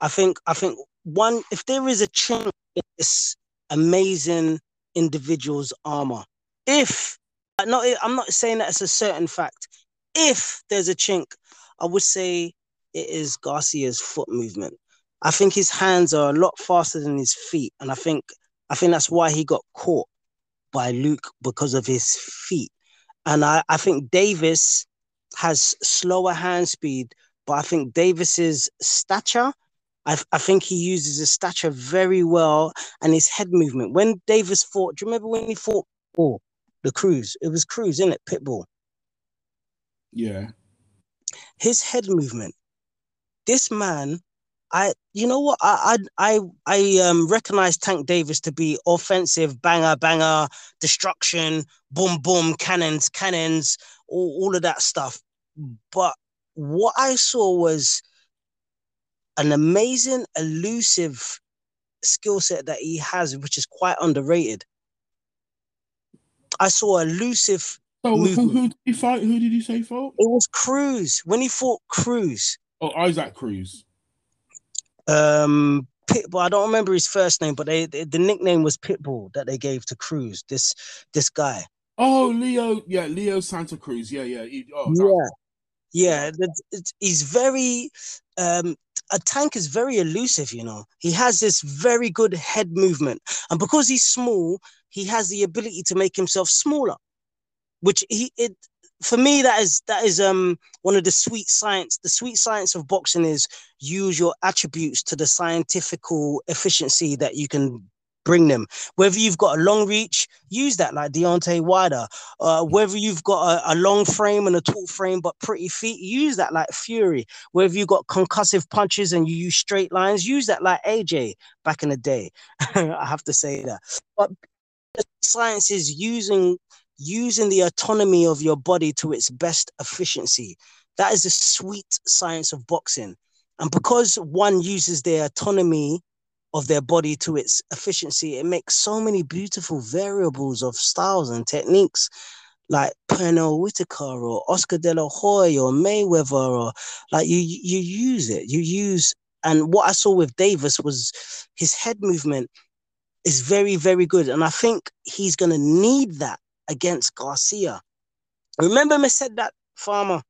A: I think, I think one, if there is a chink in this amazing individual's armor, if uh, not, I'm not saying that it's a certain fact. If there's a chink, I would say it is Garcia's foot movement. I think his hands are a lot faster than his feet, and I think, I think that's why he got caught by Luke because of his feet. And I, I think Davis has slower hand speed, but I think Davis's stature, I, I think he uses his stature very well and his head movement. When Davis fought, do you remember when he fought oh, the Cruz? It was Cruz, isn't it? Pitbull.
C: yeah,
A: His head movement. This man, I you know what? I I I, I um recognize Tank Davis to be offensive, banger, banger, destruction, boom, boom, cannons, cannons, all, all of that stuff. But what I saw was an amazing, elusive skill set that he has, which is quite underrated. I saw elusive.
C: So who,
A: Movement.
C: who did he fight? Who did he say fought?
A: It was Cruz when he fought Cruz.
C: Oh, Isaac Cruz.
A: Um, Pitbull. I don't remember his first name, but they, they- the nickname was Pitbull that they gave to Cruz. This this guy.
C: Oh, Leo. Yeah, Leo Santa Cruz. Yeah, yeah. He, oh,
A: yeah, yeah. he's very. Um, a tank is very elusive. You know, he has this very good head movement, and because he's small, he has the ability to make himself smaller. Which he it for me that is that is um one of the sweet science. The sweet science of boxing is use your attributes to the scientifical efficiency that you can bring them. Whether you've got a long reach, use that like Deontay Wilder. Uh, whether you've got a, a long frame and a tall frame but pretty feet, use that like Fury. Whether you've got concussive punches and you use straight lines, use that like AJ back in the day. [laughs] I have to say that. But science is using using the autonomy of your body to its best efficiency. That is the sweet science of boxing. And because one uses their autonomy of their body to its efficiency, it makes so many beautiful variables of styles and techniques, like Pernell Whitaker or Oscar De La Hoya or Mayweather, or like you you use it. You use and what I saw with Davis was his head movement is very, very good. And I think he's gonna need that against Garcia. Remember me said that farmer?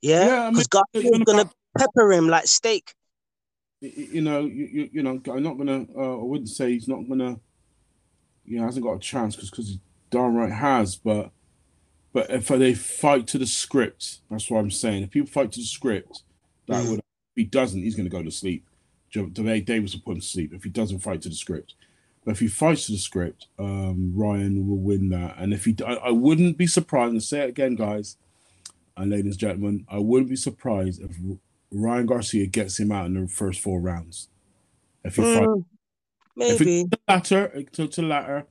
A: Yeah,
C: Yeah, I mean,
A: because Garcia's
C: you're
A: gonna pepper him like steak.
C: you know, you, you, you know, I'm not gonna. Uh, I wouldn't say he's not gonna. You know, hasn't got a chance because because he darn right has. But but if they fight to the script, that's what I'm saying. If people fight to the script, that
A: Mm.
C: would. If he doesn't, he's gonna go to sleep. Davis will put him to sleep if he doesn't fight to the script. But if he fights to the script, um, Ryan will win that. And if he, I, I wouldn't be surprised. And say it again, guys and ladies and gentlemen, I wouldn't be surprised if Ryan Garcia gets him out in the first four rounds. If he fights
A: Mm,
C: If it-
A: maybe.
C: the latter to, to latter,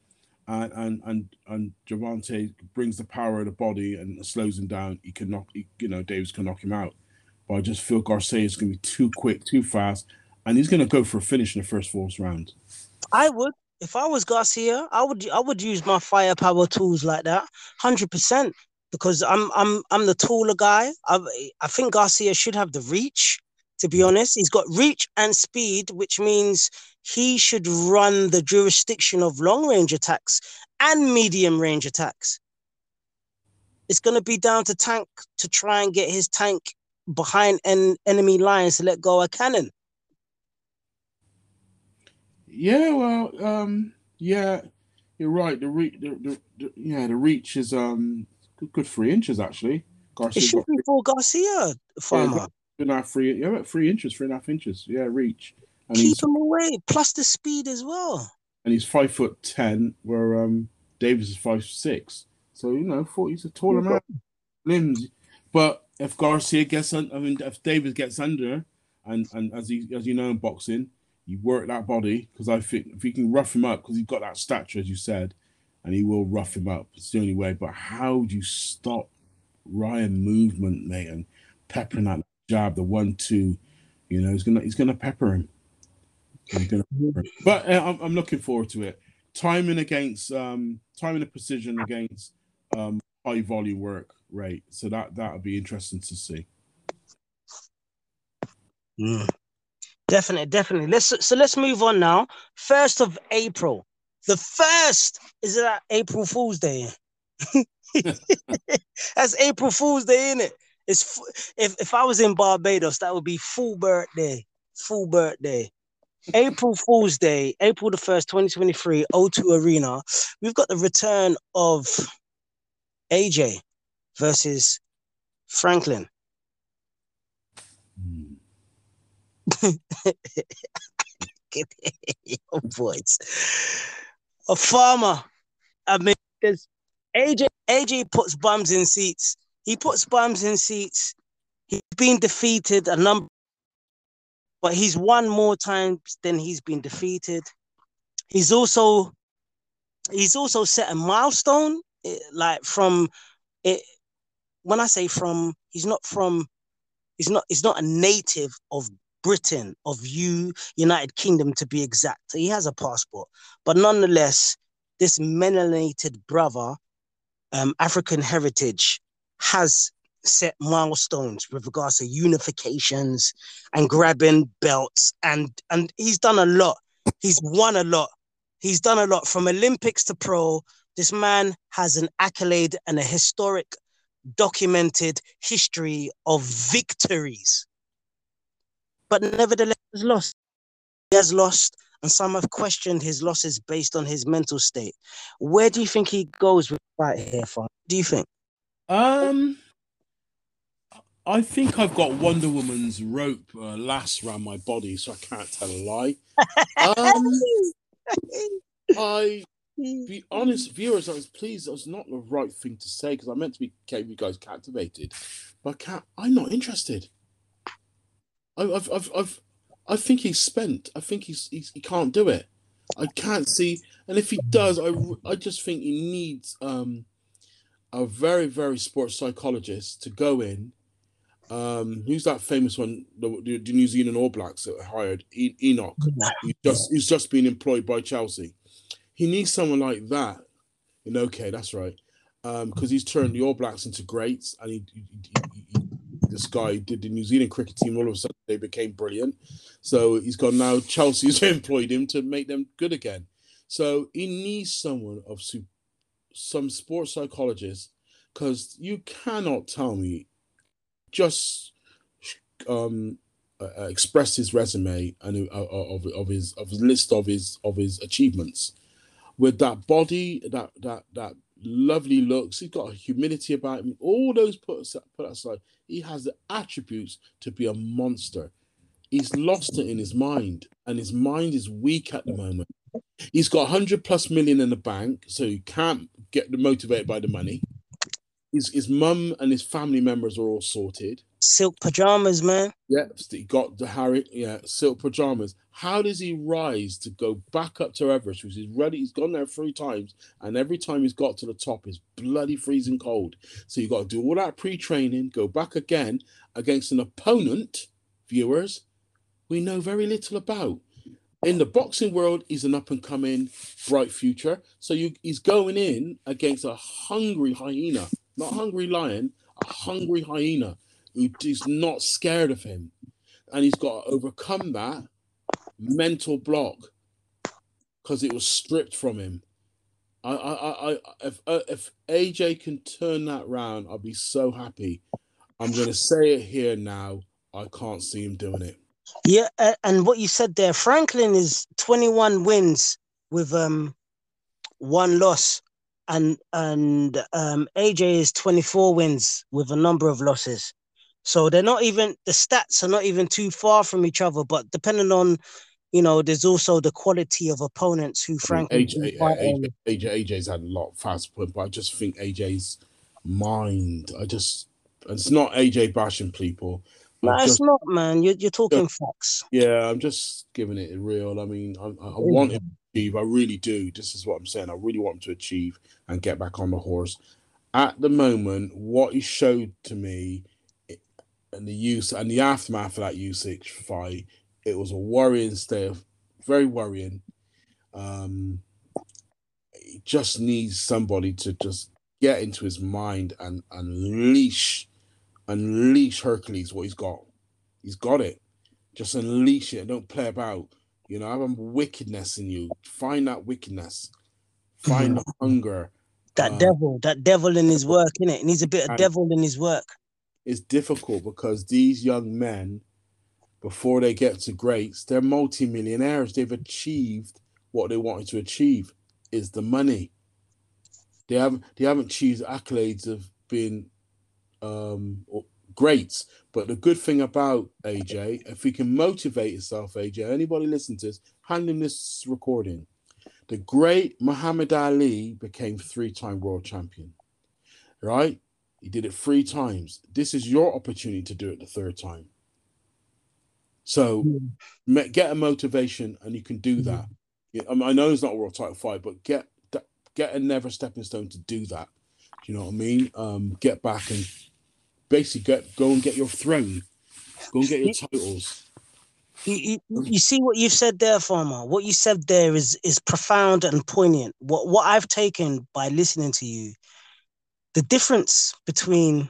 C: and and and and Gervonta brings the power of the body and slows him down, he can knock. He, you know, Davis can knock him out. But I just feel Garcia is going to be too quick, too fast, and he's going to go for a finish in the first four rounds.
A: I would. If I was Garcia, I would I would use my firepower tools like that, hundred percent. Because I'm I'm I'm the taller guy. I I think Garcia should have the reach. To be honest, he's got reach and speed, which means he should run the jurisdiction of long range attacks and medium range attacks. It's going to be down to Tank to try and get his tank behind en- enemy lines to let go a cannon.
C: Yeah, well, um, yeah, you're right. The reach, the, the, the, yeah, the reach is um good, good three inches actually.
A: It
C: Garcia's
A: should
C: got
A: be for Garcia, farmer.
C: two and a half, three, yeah, about three inches, three and a half inches. Yeah, reach, and
A: keep him away. Plus the speed as well.
C: and he's five foot ten, where um Davis is five six. So you know, forty he's a taller man, limbs. But if Garcia gets, un- I mean, if Davis gets under, and and as he as you know in boxing, you work that body because I think if you can rough him up because he's got that stature as you said, and he will rough him up. It's the only way. But how do you stop Ryan movement, mate, and peppering that jab, the one two. You know, he's gonna he's gonna pepper him. He's gonna pepper him. But uh, I'm, I'm looking forward to it. Timing against um timing and precision against um high volume work rate. So that that'll be interesting to see.
A: Mm. Definitely, definitely. Let's so let's move on now. First of April. The first is that April Fool's Day. [laughs] That's April Fool's Day, isn't it? It's if if I was in Barbados, that would be full birthday. Full birthday. April Fool's Day, April the 1st, 2023, O2 Arena. We've got the return of AJ versus Franklin. [laughs] Your boys. A farmer. I mean, there's AJ. AJ puts bums in seats. He puts bums in seats. He's been defeated a number, but he's won more times than he's been defeated. He's also he's also set a milestone, eh, like from it. When I say from, he's not from. He's not. He's not a native of Britain, of you, United Kingdom to be exact. He has a passport, but nonetheless, this melanated brother, um, African heritage, has set milestones with regards to unifications and grabbing belts, and and he's done a lot. He's won a lot. He's done a lot from Olympics to pro. This man has an accolade and a historic, documented history of victories but nevertheless has lost. He has lost, and some have questioned his losses based on his mental state. Where do you think he goes with the fight here, Fon? Do you think?
C: Um, I think I've got Wonder Woman's rope uh, last around my body, so I can't tell a lie. Um, [laughs] I be honest, viewers, I was pleased. That was not the right thing to say because I meant to be keep you guys captivated, but I can't. I'm not interested. I, I've, I've, I've, I think he's spent. I think he's, he's he can't do it. I can't see, and if he does, I, I just think he needs um a very, very sports psychologist to go in. Um, who's that famous one? The, the, the New Zealand All Blacks that hired e- Enoka. [laughs] He's just he's just been employed by Chelsea. He needs someone like that. And okay, that's right. Um, because he's turned the All Blacks into greats, and he, he this guy did the New Zealand cricket team. All of a sudden, they became brilliant. So he's got now Chelsea's [laughs] employed him to make them good again. So he needs someone of su- some sports psychologist because you cannot tell me just um uh, uh, express his resume and uh, of, of his of his list of his of his achievements with that body that that that lovely looks. He's got a humility about him. All those put put aside he has the attributes to be a monster. He's lost it in his mind and his mind is weak at the moment. He's got 100 plus million in the bank so he can't get motivated by the money. His, his mum and his family members are all sorted
A: Silk pajamas, man.
C: yeah, he got the Harry, yeah, silk pajamas. How does he rise to go back up to Everest, which is ready? He's gone there three times, and every time he's got to the top, it's bloody freezing cold. So you got to do all that pre-training, go back again against an opponent, viewers, we know very little about. In the boxing world, he's an up and coming, bright future. So you, he's going in against a hungry hyena, not hungry lion, a hungry hyena is not scared of him, and he's got to overcome that mental block because it was stripped from him. I, I, I, if uh, if AJ can turn that round, I'll be so happy. I'm gonna say it here now. I can't see him doing it.
A: Yeah, and what you said there, Franklin is 21 wins with um one loss, and and um AJ is 24 wins with a number of losses. So they're not even the stats are not even too far from each other. But depending on, you know, there's also the quality of opponents who Franklin. can
C: AJ, AJ. AJ, AJ's had a lot of fast point, but I just think AJ's mind. I just it's not AJ bashing people.
A: No, it's not, man. You're you're talking facts.
C: yeah, I'm just giving it real. I mean, I, I I mm. want him to achieve. I really do. This is what I'm saying. I really want him to achieve and get back on the horse. At the moment, what he showed to me, and the use and the aftermath of that Usyk fight, it was a worrying state of very worrying. Um, he just needs somebody to just get into his mind and unleash, unleash Hercules what he's got. He's got it. Just unleash it. Don't play about. You know, I have a wickedness in you. Find that wickedness. Find the [laughs] hunger.
A: That
C: Um,
A: devil, that devil in his work, innit? He needs a bit of devil in his work.
C: It's difficult because these young men, before they get to greats, they're multimillionaires. They've achieved what they wanted to achieve. Is the money. They haven't they haven't achieved accolades of being um greats. But the good thing about AJ, if he can motivate himself, AJ, anybody listen to this, hand him this recording. The great Muhammad Ali became three-time world champion. Right? He did it three times. This is your opportunity to do it the third time. So ma- get a motivation, and you can do that. Yeah, I, mean, I know it's not a world title fight, but get that, get another stepping stone to do that. Do you know what I mean? Um, get back and basically get go and get your throne, go and get your titles.
A: You, you, you see what you've said there, Farmer. What you said there is is profound and poignant. What what I've taken by listening to you, the difference between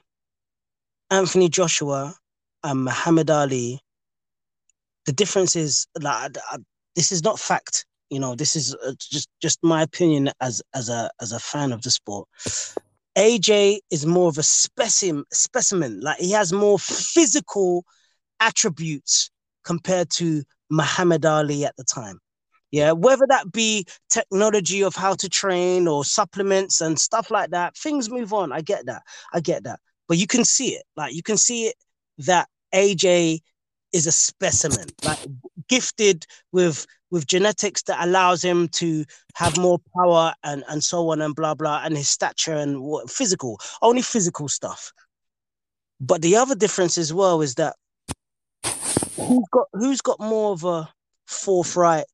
A: Anthony Joshua and Muhammad Ali, the difference is like this is not fact. You know, this is uh, just just my opinion as as a as a fan of the sport. AJ is more of a specimen specimen. Like he has more physical attributes compared to Muhammad Ali at the time. Yeah, whether that be technology of how to train or supplements and stuff like that, things move on. I get that. I get that. But you can see it. Like you can see it that AJ is a specimen, like gifted with with genetics that allows him to have more power and and so on and blah blah and his stature and what physical, only physical stuff. But the other difference as well is that who's got who's got more of a forthright,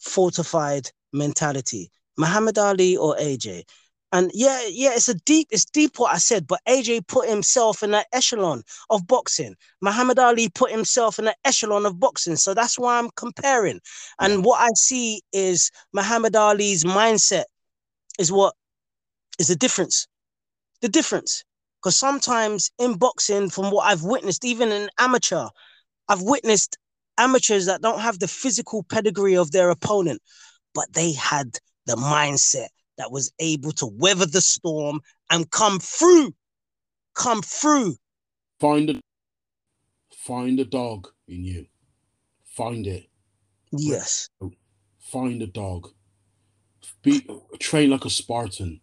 A: fortified mentality, Muhammad Ali or AJ? And yeah, yeah, it's a deep, it's deep what I said, but AJ put himself in that echelon of boxing. Muhammad Ali put himself in that echelon of boxing. So that's why I'm comparing. And what I see is Muhammad Ali's mindset is what is the difference. The difference. Because sometimes in boxing, from what I've witnessed, even in amateur, I've witnessed amateurs that don't have the physical pedigree of their opponent, but they had the mindset that was able to weather the storm and come through. Come through.
C: Find a find a dog in you. Find it.
A: Yes.
C: Find a dog. Be train like a Spartan.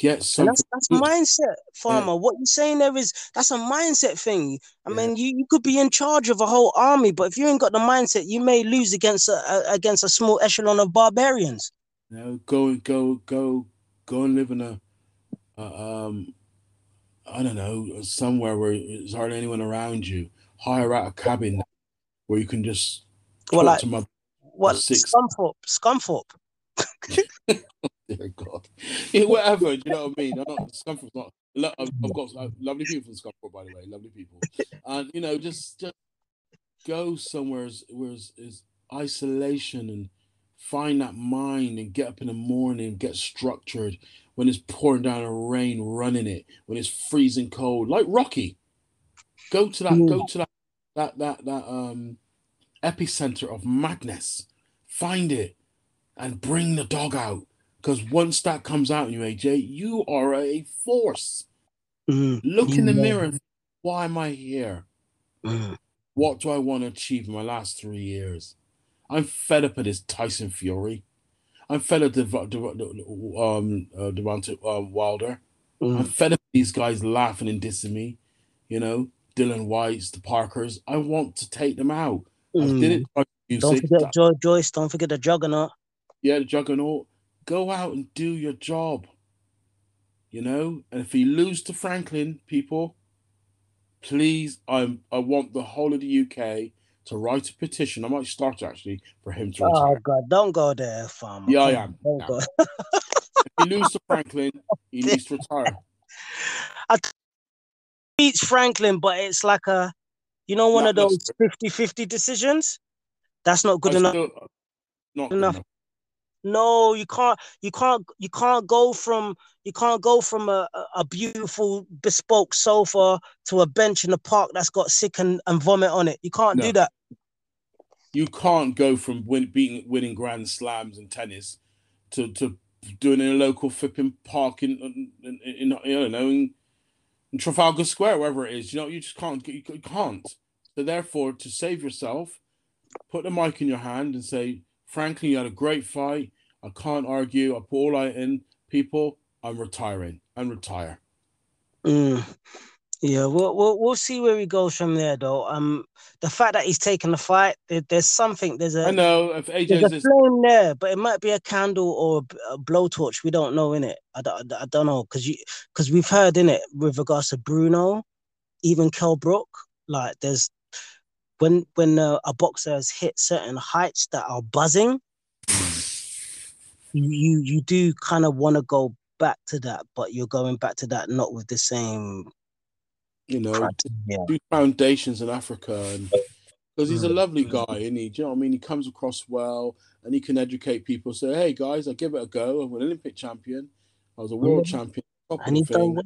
C: Get something.
A: that's that's mindset, farmer. What you're saying there is that's a mindset thing. I
C: Yeah.
A: mean, you, you could be in charge of a whole army, but if you ain't got the mindset, you may lose against a, a against a small echelon of barbarians.
C: You know, go go go go and live in a, um I don't know, somewhere where there's hardly anyone around you. Hire out a cabin where you can just talk
A: Well, like
C: to my
A: what
C: six.
A: Scunthorpe, Scunthorpe. [laughs]
C: dear [laughs] God. Yeah, whatever, do you know what I mean? I'm not Scunthorpe's not lo- I've, I've got lovely people from Scunthorpe, by the way, lovely people. And you know, just just go somewhere is- where is, is isolation and find that mind and get up in the morning, get structured when it's pouring down a rain, running it, when it's freezing cold, like Rocky. Go to that, go to that that that that um epicenter of madness. Find it and bring the dog out. Because once that comes out in you, AJ, you are a force.
A: Mm,
C: Look in the
A: Yeah.
C: mirror. Why am I here?
A: mm.
C: What do I want to achieve in my last three years? I'm fed up of this Tyson Fury. I'm fed up of Dev- Dev- um, uh, Devontae um, Wilder. I'm
A: Mm.
C: fed up of these guys laughing and dissing me. You know, Dillian Whyte's, the Parkers. I want to take them out. I did it. twice
A: Don't forget jo- Joyce. Don't forget the Juggernaut.
C: yeah, the juggernaut, go out and do your job. You know, and if he lose to Franklin, people, please, I'm I want the whole of the UK to write a petition. I might start actually for him to
A: Oh. God! Don't go there, farmer.
C: Yeah, I am.
A: Don't go. [laughs]
C: if he lose to Franklin, he needs to retire.
A: I beats Franklin, but it's like a, you know, one
C: Not
A: of those 50-50 decisions. That's not good
C: I
A: enough.
C: still- not
A: enough.
C: enough.
A: No, you can't. You can't. You can't go from. You can't go from a, a- beautiful bespoke sofa to a bench in the park that's got sick and, and vomit on it. You can't
C: No.
A: do that.
C: You can't go from win, beating winning grand slams in tennis to to doing a local flipping park in, in, in, you know in, in Trafalgar Square, wherever it is. You know, you just can't. You can't. So therefore, to save yourself, put the mic in your hand and say, "Frankly, you had a great fight. I can't argue. I put all I in. People, I'm retiring. and retire."
A: Mm. Yeah, we'll, we'll we'll see where he goes from there, though. Um, the fact that he's taken the fight, there, there's something. There's a
C: I know if
A: there's a flame there, but it might be a candle or a blowtorch. We don't know in it. I don't, I don't know because you because we've heard in it with regards to Bruno, even Kel Brook. Like there's when when uh, a boxer has hit certain heights that are buzzing, you you, do kind of want to go back to that, but you're going back to that not with the same
C: you know,
A: criteria.
C: foundations in Africa and because he's a
A: Mm.
C: lovely guy and he, do you know what I mean? He comes across well and he can educate people. Say, hey guys, I give it a go. I'm an Olympic champion. I was a world
A: Mm.
C: champion.
A: And he's done well.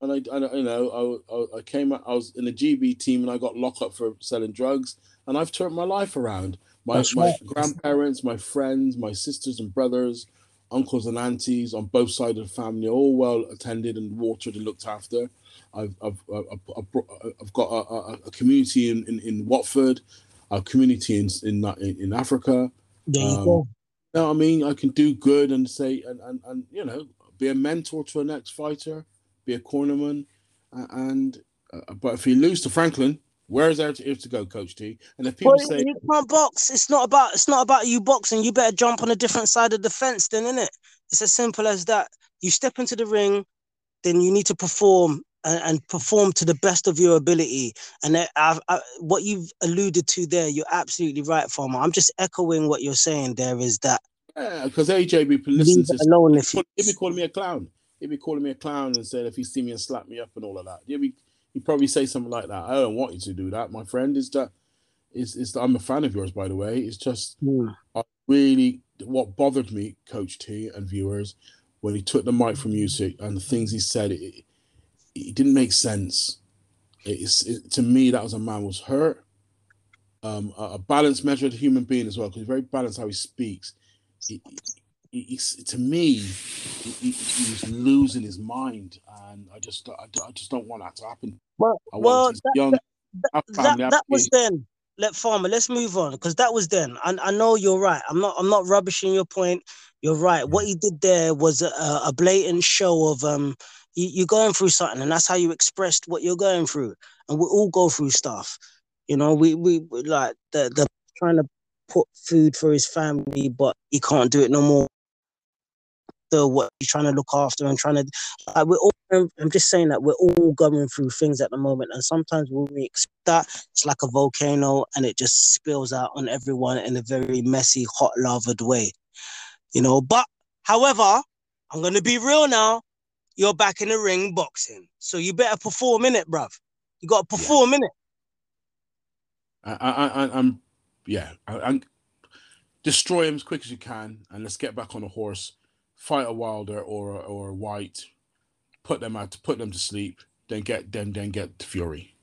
C: And I, I, you know, I, I, came out. I was in the GB team and I got locked up for selling drugs. And I've turned my life around. My
A: That's
C: my
A: right.
C: grandparents, my friends, my sisters and brothers, uncles and aunties on both sides of the family, are all well attended and watered and looked after. I've I've I've, I've, I've got a, a, community in, in, in Watford, a community in in in Africa.
A: There you
C: Um,
A: go.
C: You know I mean? I can do good and say and, and, and you know be a mentor to a next fighter, be a cornerman, and uh, but if you lose to Franklin, where is there to, to go, Coach T? And if people
A: Well,
C: say
A: you can't box. It's not about it's not about you boxing. You better jump on a different side of the fence, then, isn't it? It's as simple as that. You step into the ring, then you need to perform and, and perform to the best of your ability. And I've, I, what you've alluded to there, you're absolutely right, Farmer. I'm just echoing what you're saying. There is that
C: because AJ be listens to
A: alone if you.
C: be calling me a clown. He'd be calling me a clown and said if he see me and slap me up and all of that. He'd be he'd probably say something like that. I don't want you to do that, my friend. Is that is is that I'm a fan of yours, by the way. It's just
A: Hmm.
C: really what bothered me, Coach T and viewers, when he took the mic from Usyk and the things he said, it, it didn't make sense. It's it, to me that was a man was hurt. Um, a, a balanced, measured human being as well, because he's very balanced how he speaks. He- he's, to me, he, was losing his mind, and I just, I, I just don't want that to happen.
A: Well,
C: I want
A: well, that,
C: young
A: that, that, that was then. Let farmer. Let's move on because that was then. I, I know you're right. I'm not. I'm not rubbishing your point. You're right. What he did there was a, a blatant show of um. You, you're going through something, and that's how you expressed what you're going through. And we all go through stuff. You know, we we, we like the the trying to put food for his family, but he can't do it no more. The what he's trying to look after and trying to like we're all I'm just saying that we're all going through things at the moment and sometimes when we expect that it's like a volcano and it just spills out on everyone in a very messy hot lavaed way you know? But however i'm gonna be real now you're back in the ring boxing so you better perform in it bruv. You gotta perform in it.
C: I, I, I, I'm, yeah, I, I'm destroy him as quick as you can, and let's get back on a horse, fight a Wilder or or a Whyte, put them out, put them to sleep, then get them, then get the Fury.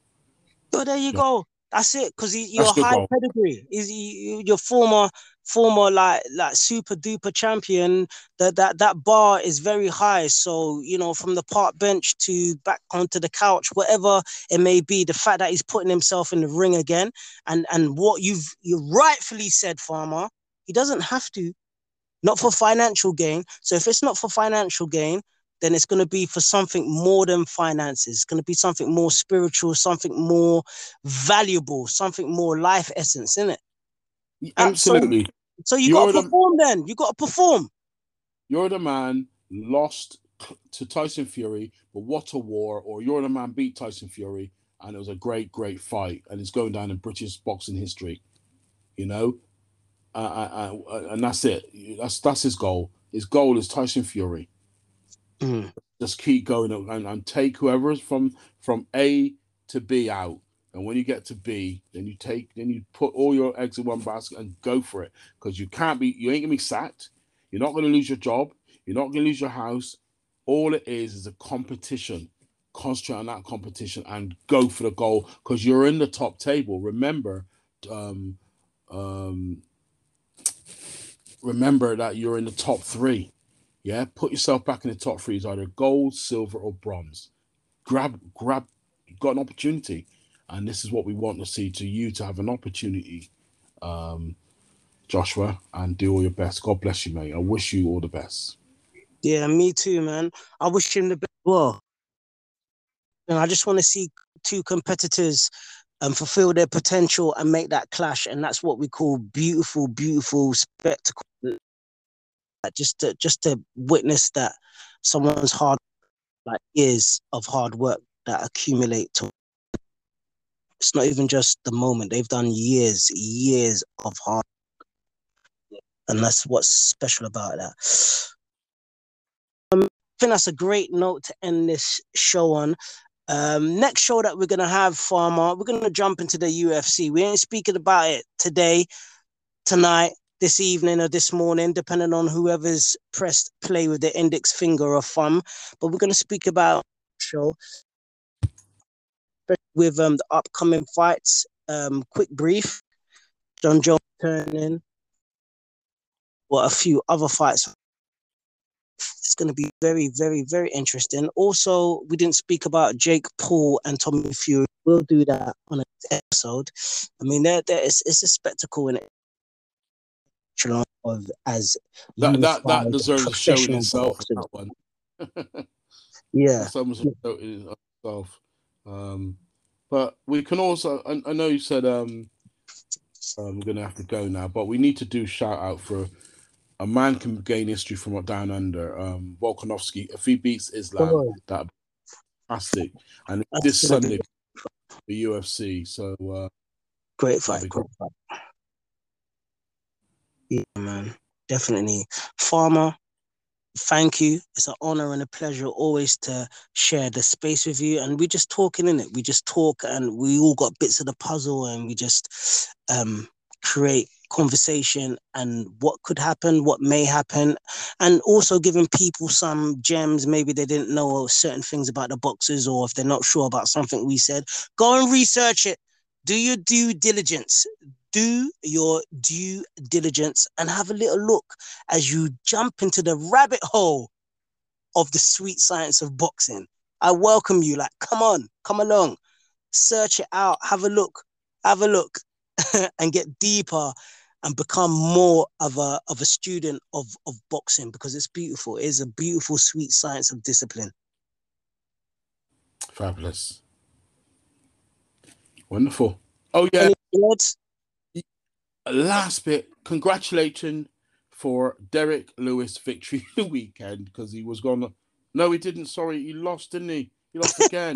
A: So there you
C: Yeah.
A: go. That's it. Because you're high
C: goal.
A: pedigree. Is you, your former former like like super duper champion. That that that bar is very high. So you know from the park bench to back onto the couch, whatever it may be. The fact that he's putting himself in the ring again, and and what you've you rightfully said, Farmer, he doesn't have to. Not for financial gain. So if it's not for financial gain, then it's going to be for something more than finances. It's going to be something more spiritual, something more valuable, something more life essence, isn't it? And so-
C: Absolutely,
A: So you got to
C: the-
A: perform then. You got to perform.
C: you're the man lost to Tyson Fury, but what a war! Or you're the man beat Tyson Fury, and it was a great, great fight, and it's going down in British boxing history. You know, uh, uh, uh, and that's it. That's that's his goal. His goal is Tyson Fury.
A: Mm.
C: just keep going and, and take whoever's from from A to B out. And when you get to B, then you take, then you put all your eggs in one basket and go for it. Because you can't be, you ain't gonna be sacked. You're not gonna lose your job. You're not gonna lose your house. All it is is a competition. Concentrate on that competition and go for the goal because you're in the top table. Remember, um, um, remember that you're in the top three. Yeah, put yourself back in the top three. It's either gold, silver, or bronze. Grab, grab. Got an opportunity, and this is what we want to see to you to have an opportunity, um, Joshua, and do all your best. God bless you, mate. I wish you all the best.
A: Yeah, me too, man. I wish him the best. Well, and I just want to see two competitors and fulfill their potential and make that clash, and that's what we call beautiful, beautiful spectacle. Just to just to witness that someone's hard, like years of hard work that accumulate to. It's not even just the moment; they've done years, years of hard, and that's what's special about that. Um, I think that's a great note to end this show on. Um, next show that we're gonna have, Farmer, we're gonna jump into the UFC. We ain't speaking about it today, tonight, this evening, or this morning, depending on whoever's pressed play with the index finger or thumb. But we're gonna speak about show with um the upcoming fights. Um, quick brief: Jon Jones turning. or a few other fights it's going to be very, very, very interesting. Also, we didn't speak about Jake Paul and Tommy Fury. We'll do that on an episode. I mean, there, there is it's a spectacle in it. Of as
C: that that, that deserves a show in itself. That one. [laughs]
A: yeah,
C: someone's show in itself. Um, but we can also. I, I know you said um, um, we're gonna have to go now, but we need to do shout out for a man can gain history from down under. Um, Volkanovski, if he beats Islam, oh. that fantastic. And That's this Sunday, the UFC. So uh,
A: great fight, great fight. Yeah, man, definitely. Farmer, thank you. It's an honor and a pleasure always to share the space with you. And we're just talking in it. We just talk, and we all got bits of the puzzle, and we just um, create conversation and what could happen, what may happen, and also giving people some gems. Maybe they didn't know certain things about the boxes, or if they're not sure about something we said, go and research it. Do your due diligence. Do your due diligence and have a little look as you jump into the rabbit hole of the sweet science of boxing. I welcome you. Like, come on, come along, search it out, have a look, have a look, [laughs] and get deeper and become more of a of a student of of boxing because it's beautiful. It is a beautiful, sweet science of discipline.
C: Fabulous. Wonderful. Oh yeah. Last bit. Congratulations for Derrick Lewis victory the weekend because he was gonna. No, he didn't. Sorry, he lost, didn't he? He lost again.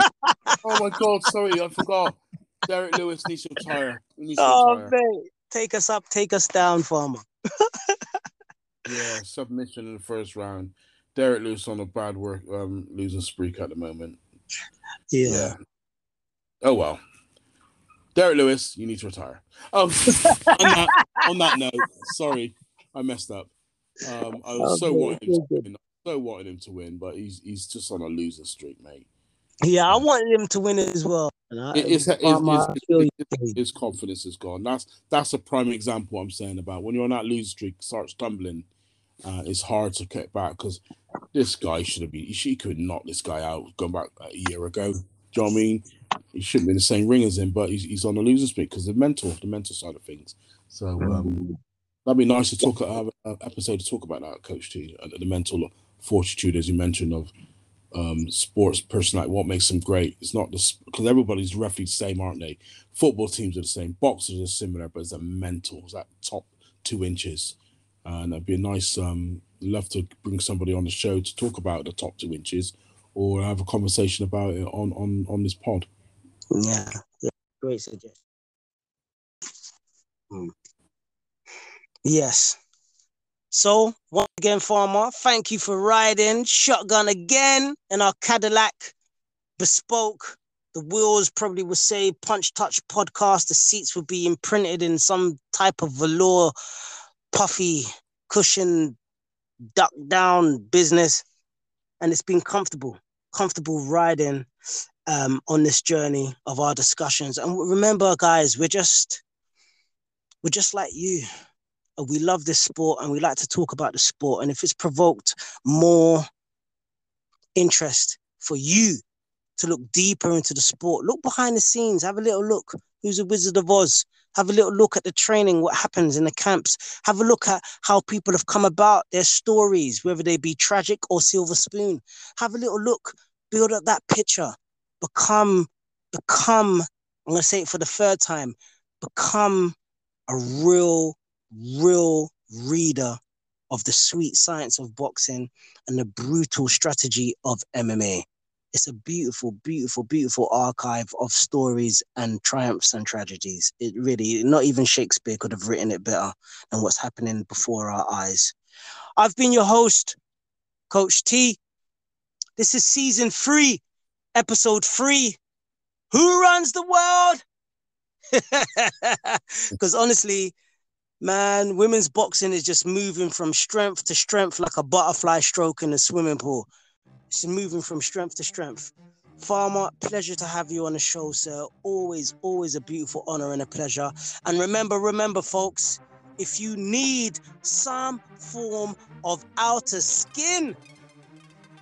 C: oh my god! Sorry, I forgot. Derrick Lewis needs to retire. Needs to oh, retire.
A: mate take us up, take us down, farmer. [laughs]
C: yeah, submission in the first round. Derrick Lewis on a bad work um, losing streak at the moment.
A: Yeah. yeah.
C: Oh well. Derrick Lewis, you need to retire. Um, on, that, on that note, sorry, I messed up. Um, I was okay, so wanting him to win, so wanting him to win, but he's he's just on a losing streak, mate.
A: Yeah, I wanted him to win as well.
C: His, confidence is gone. That's that's a prime example I'm saying about when you're on that losing streak, start stumbling. Uh, it's hard to get back because this guy should have been. She could knock this guy out going back a year ago. Do you know what I mean? He shouldn't be in the same ring as him, but he's, he's on a losing streak because the mental, the mental side of things. So um, that'd be nice to talk. Have an episode to talk about that, Coach T, the mental fortitude, as you mentioned, of um, sports personality, what makes them great. It's not this because everybody's roughly the same, aren't they? Football teams are the same, boxers are similar, but it's a mental, it's that top two inches. And it'd be a nice, um, love to bring somebody on the show to talk about the top two inches or have a conversation about it on on on this pod.
A: Yeah, yeah. great suggestion. Hmm. Yes. So, once again, Farmer, thank you for riding shotgun again in our Cadillac bespoke. The wheels probably would say punch touch podcast. The seats would be imprinted in some type of velour, puffy cushion, duck down business. And it's been comfortable, comfortable riding um, on this journey of our discussions. And remember, guys, we're just we're just like you. We love this sport and we like to talk about the sport. And if it's provoked more interest for you to look deeper into the sport, look behind the scenes, have a little look. Who's a Wizard of Oz? Have a little look at the training, what happens in the camps. Have a look at how people have come about their stories, whether they be tragic or silver spoon. Have a little look, build up that picture, become, become, I'm going to say it for the third time, become a real, real reader of the sweet science of boxing and the brutal strategy of MMA. It's a beautiful, beautiful, beautiful archive of stories and triumphs and tragedies. It really, not even Shakespeare could have written it better than what's happening before our eyes. I've been your host, Coach T. This is season three, episode three. Who runs the world? [laughs] Because honestly, man, women's boxing is just moving from strength to strength like a butterfly stroke in a swimming pool. It's moving from strength to strength. Farmer, pleasure to have you on the show, sir. Always, always a beautiful honor and a pleasure. And remember, remember, folks, if you need some form of outer skin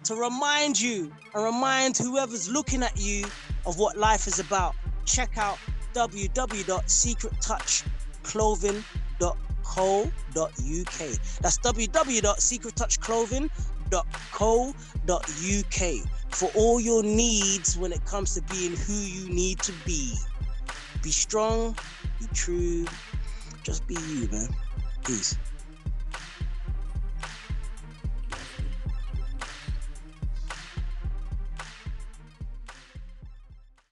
A: to remind you and remind whoever's looking at you of what life is about, check out www.secrettouchclothing.co.uk. That's www.secrettouchclothing.co.uk for all your needs when it comes to being who you need to be. Be strong, be true, just be you, man. Peace.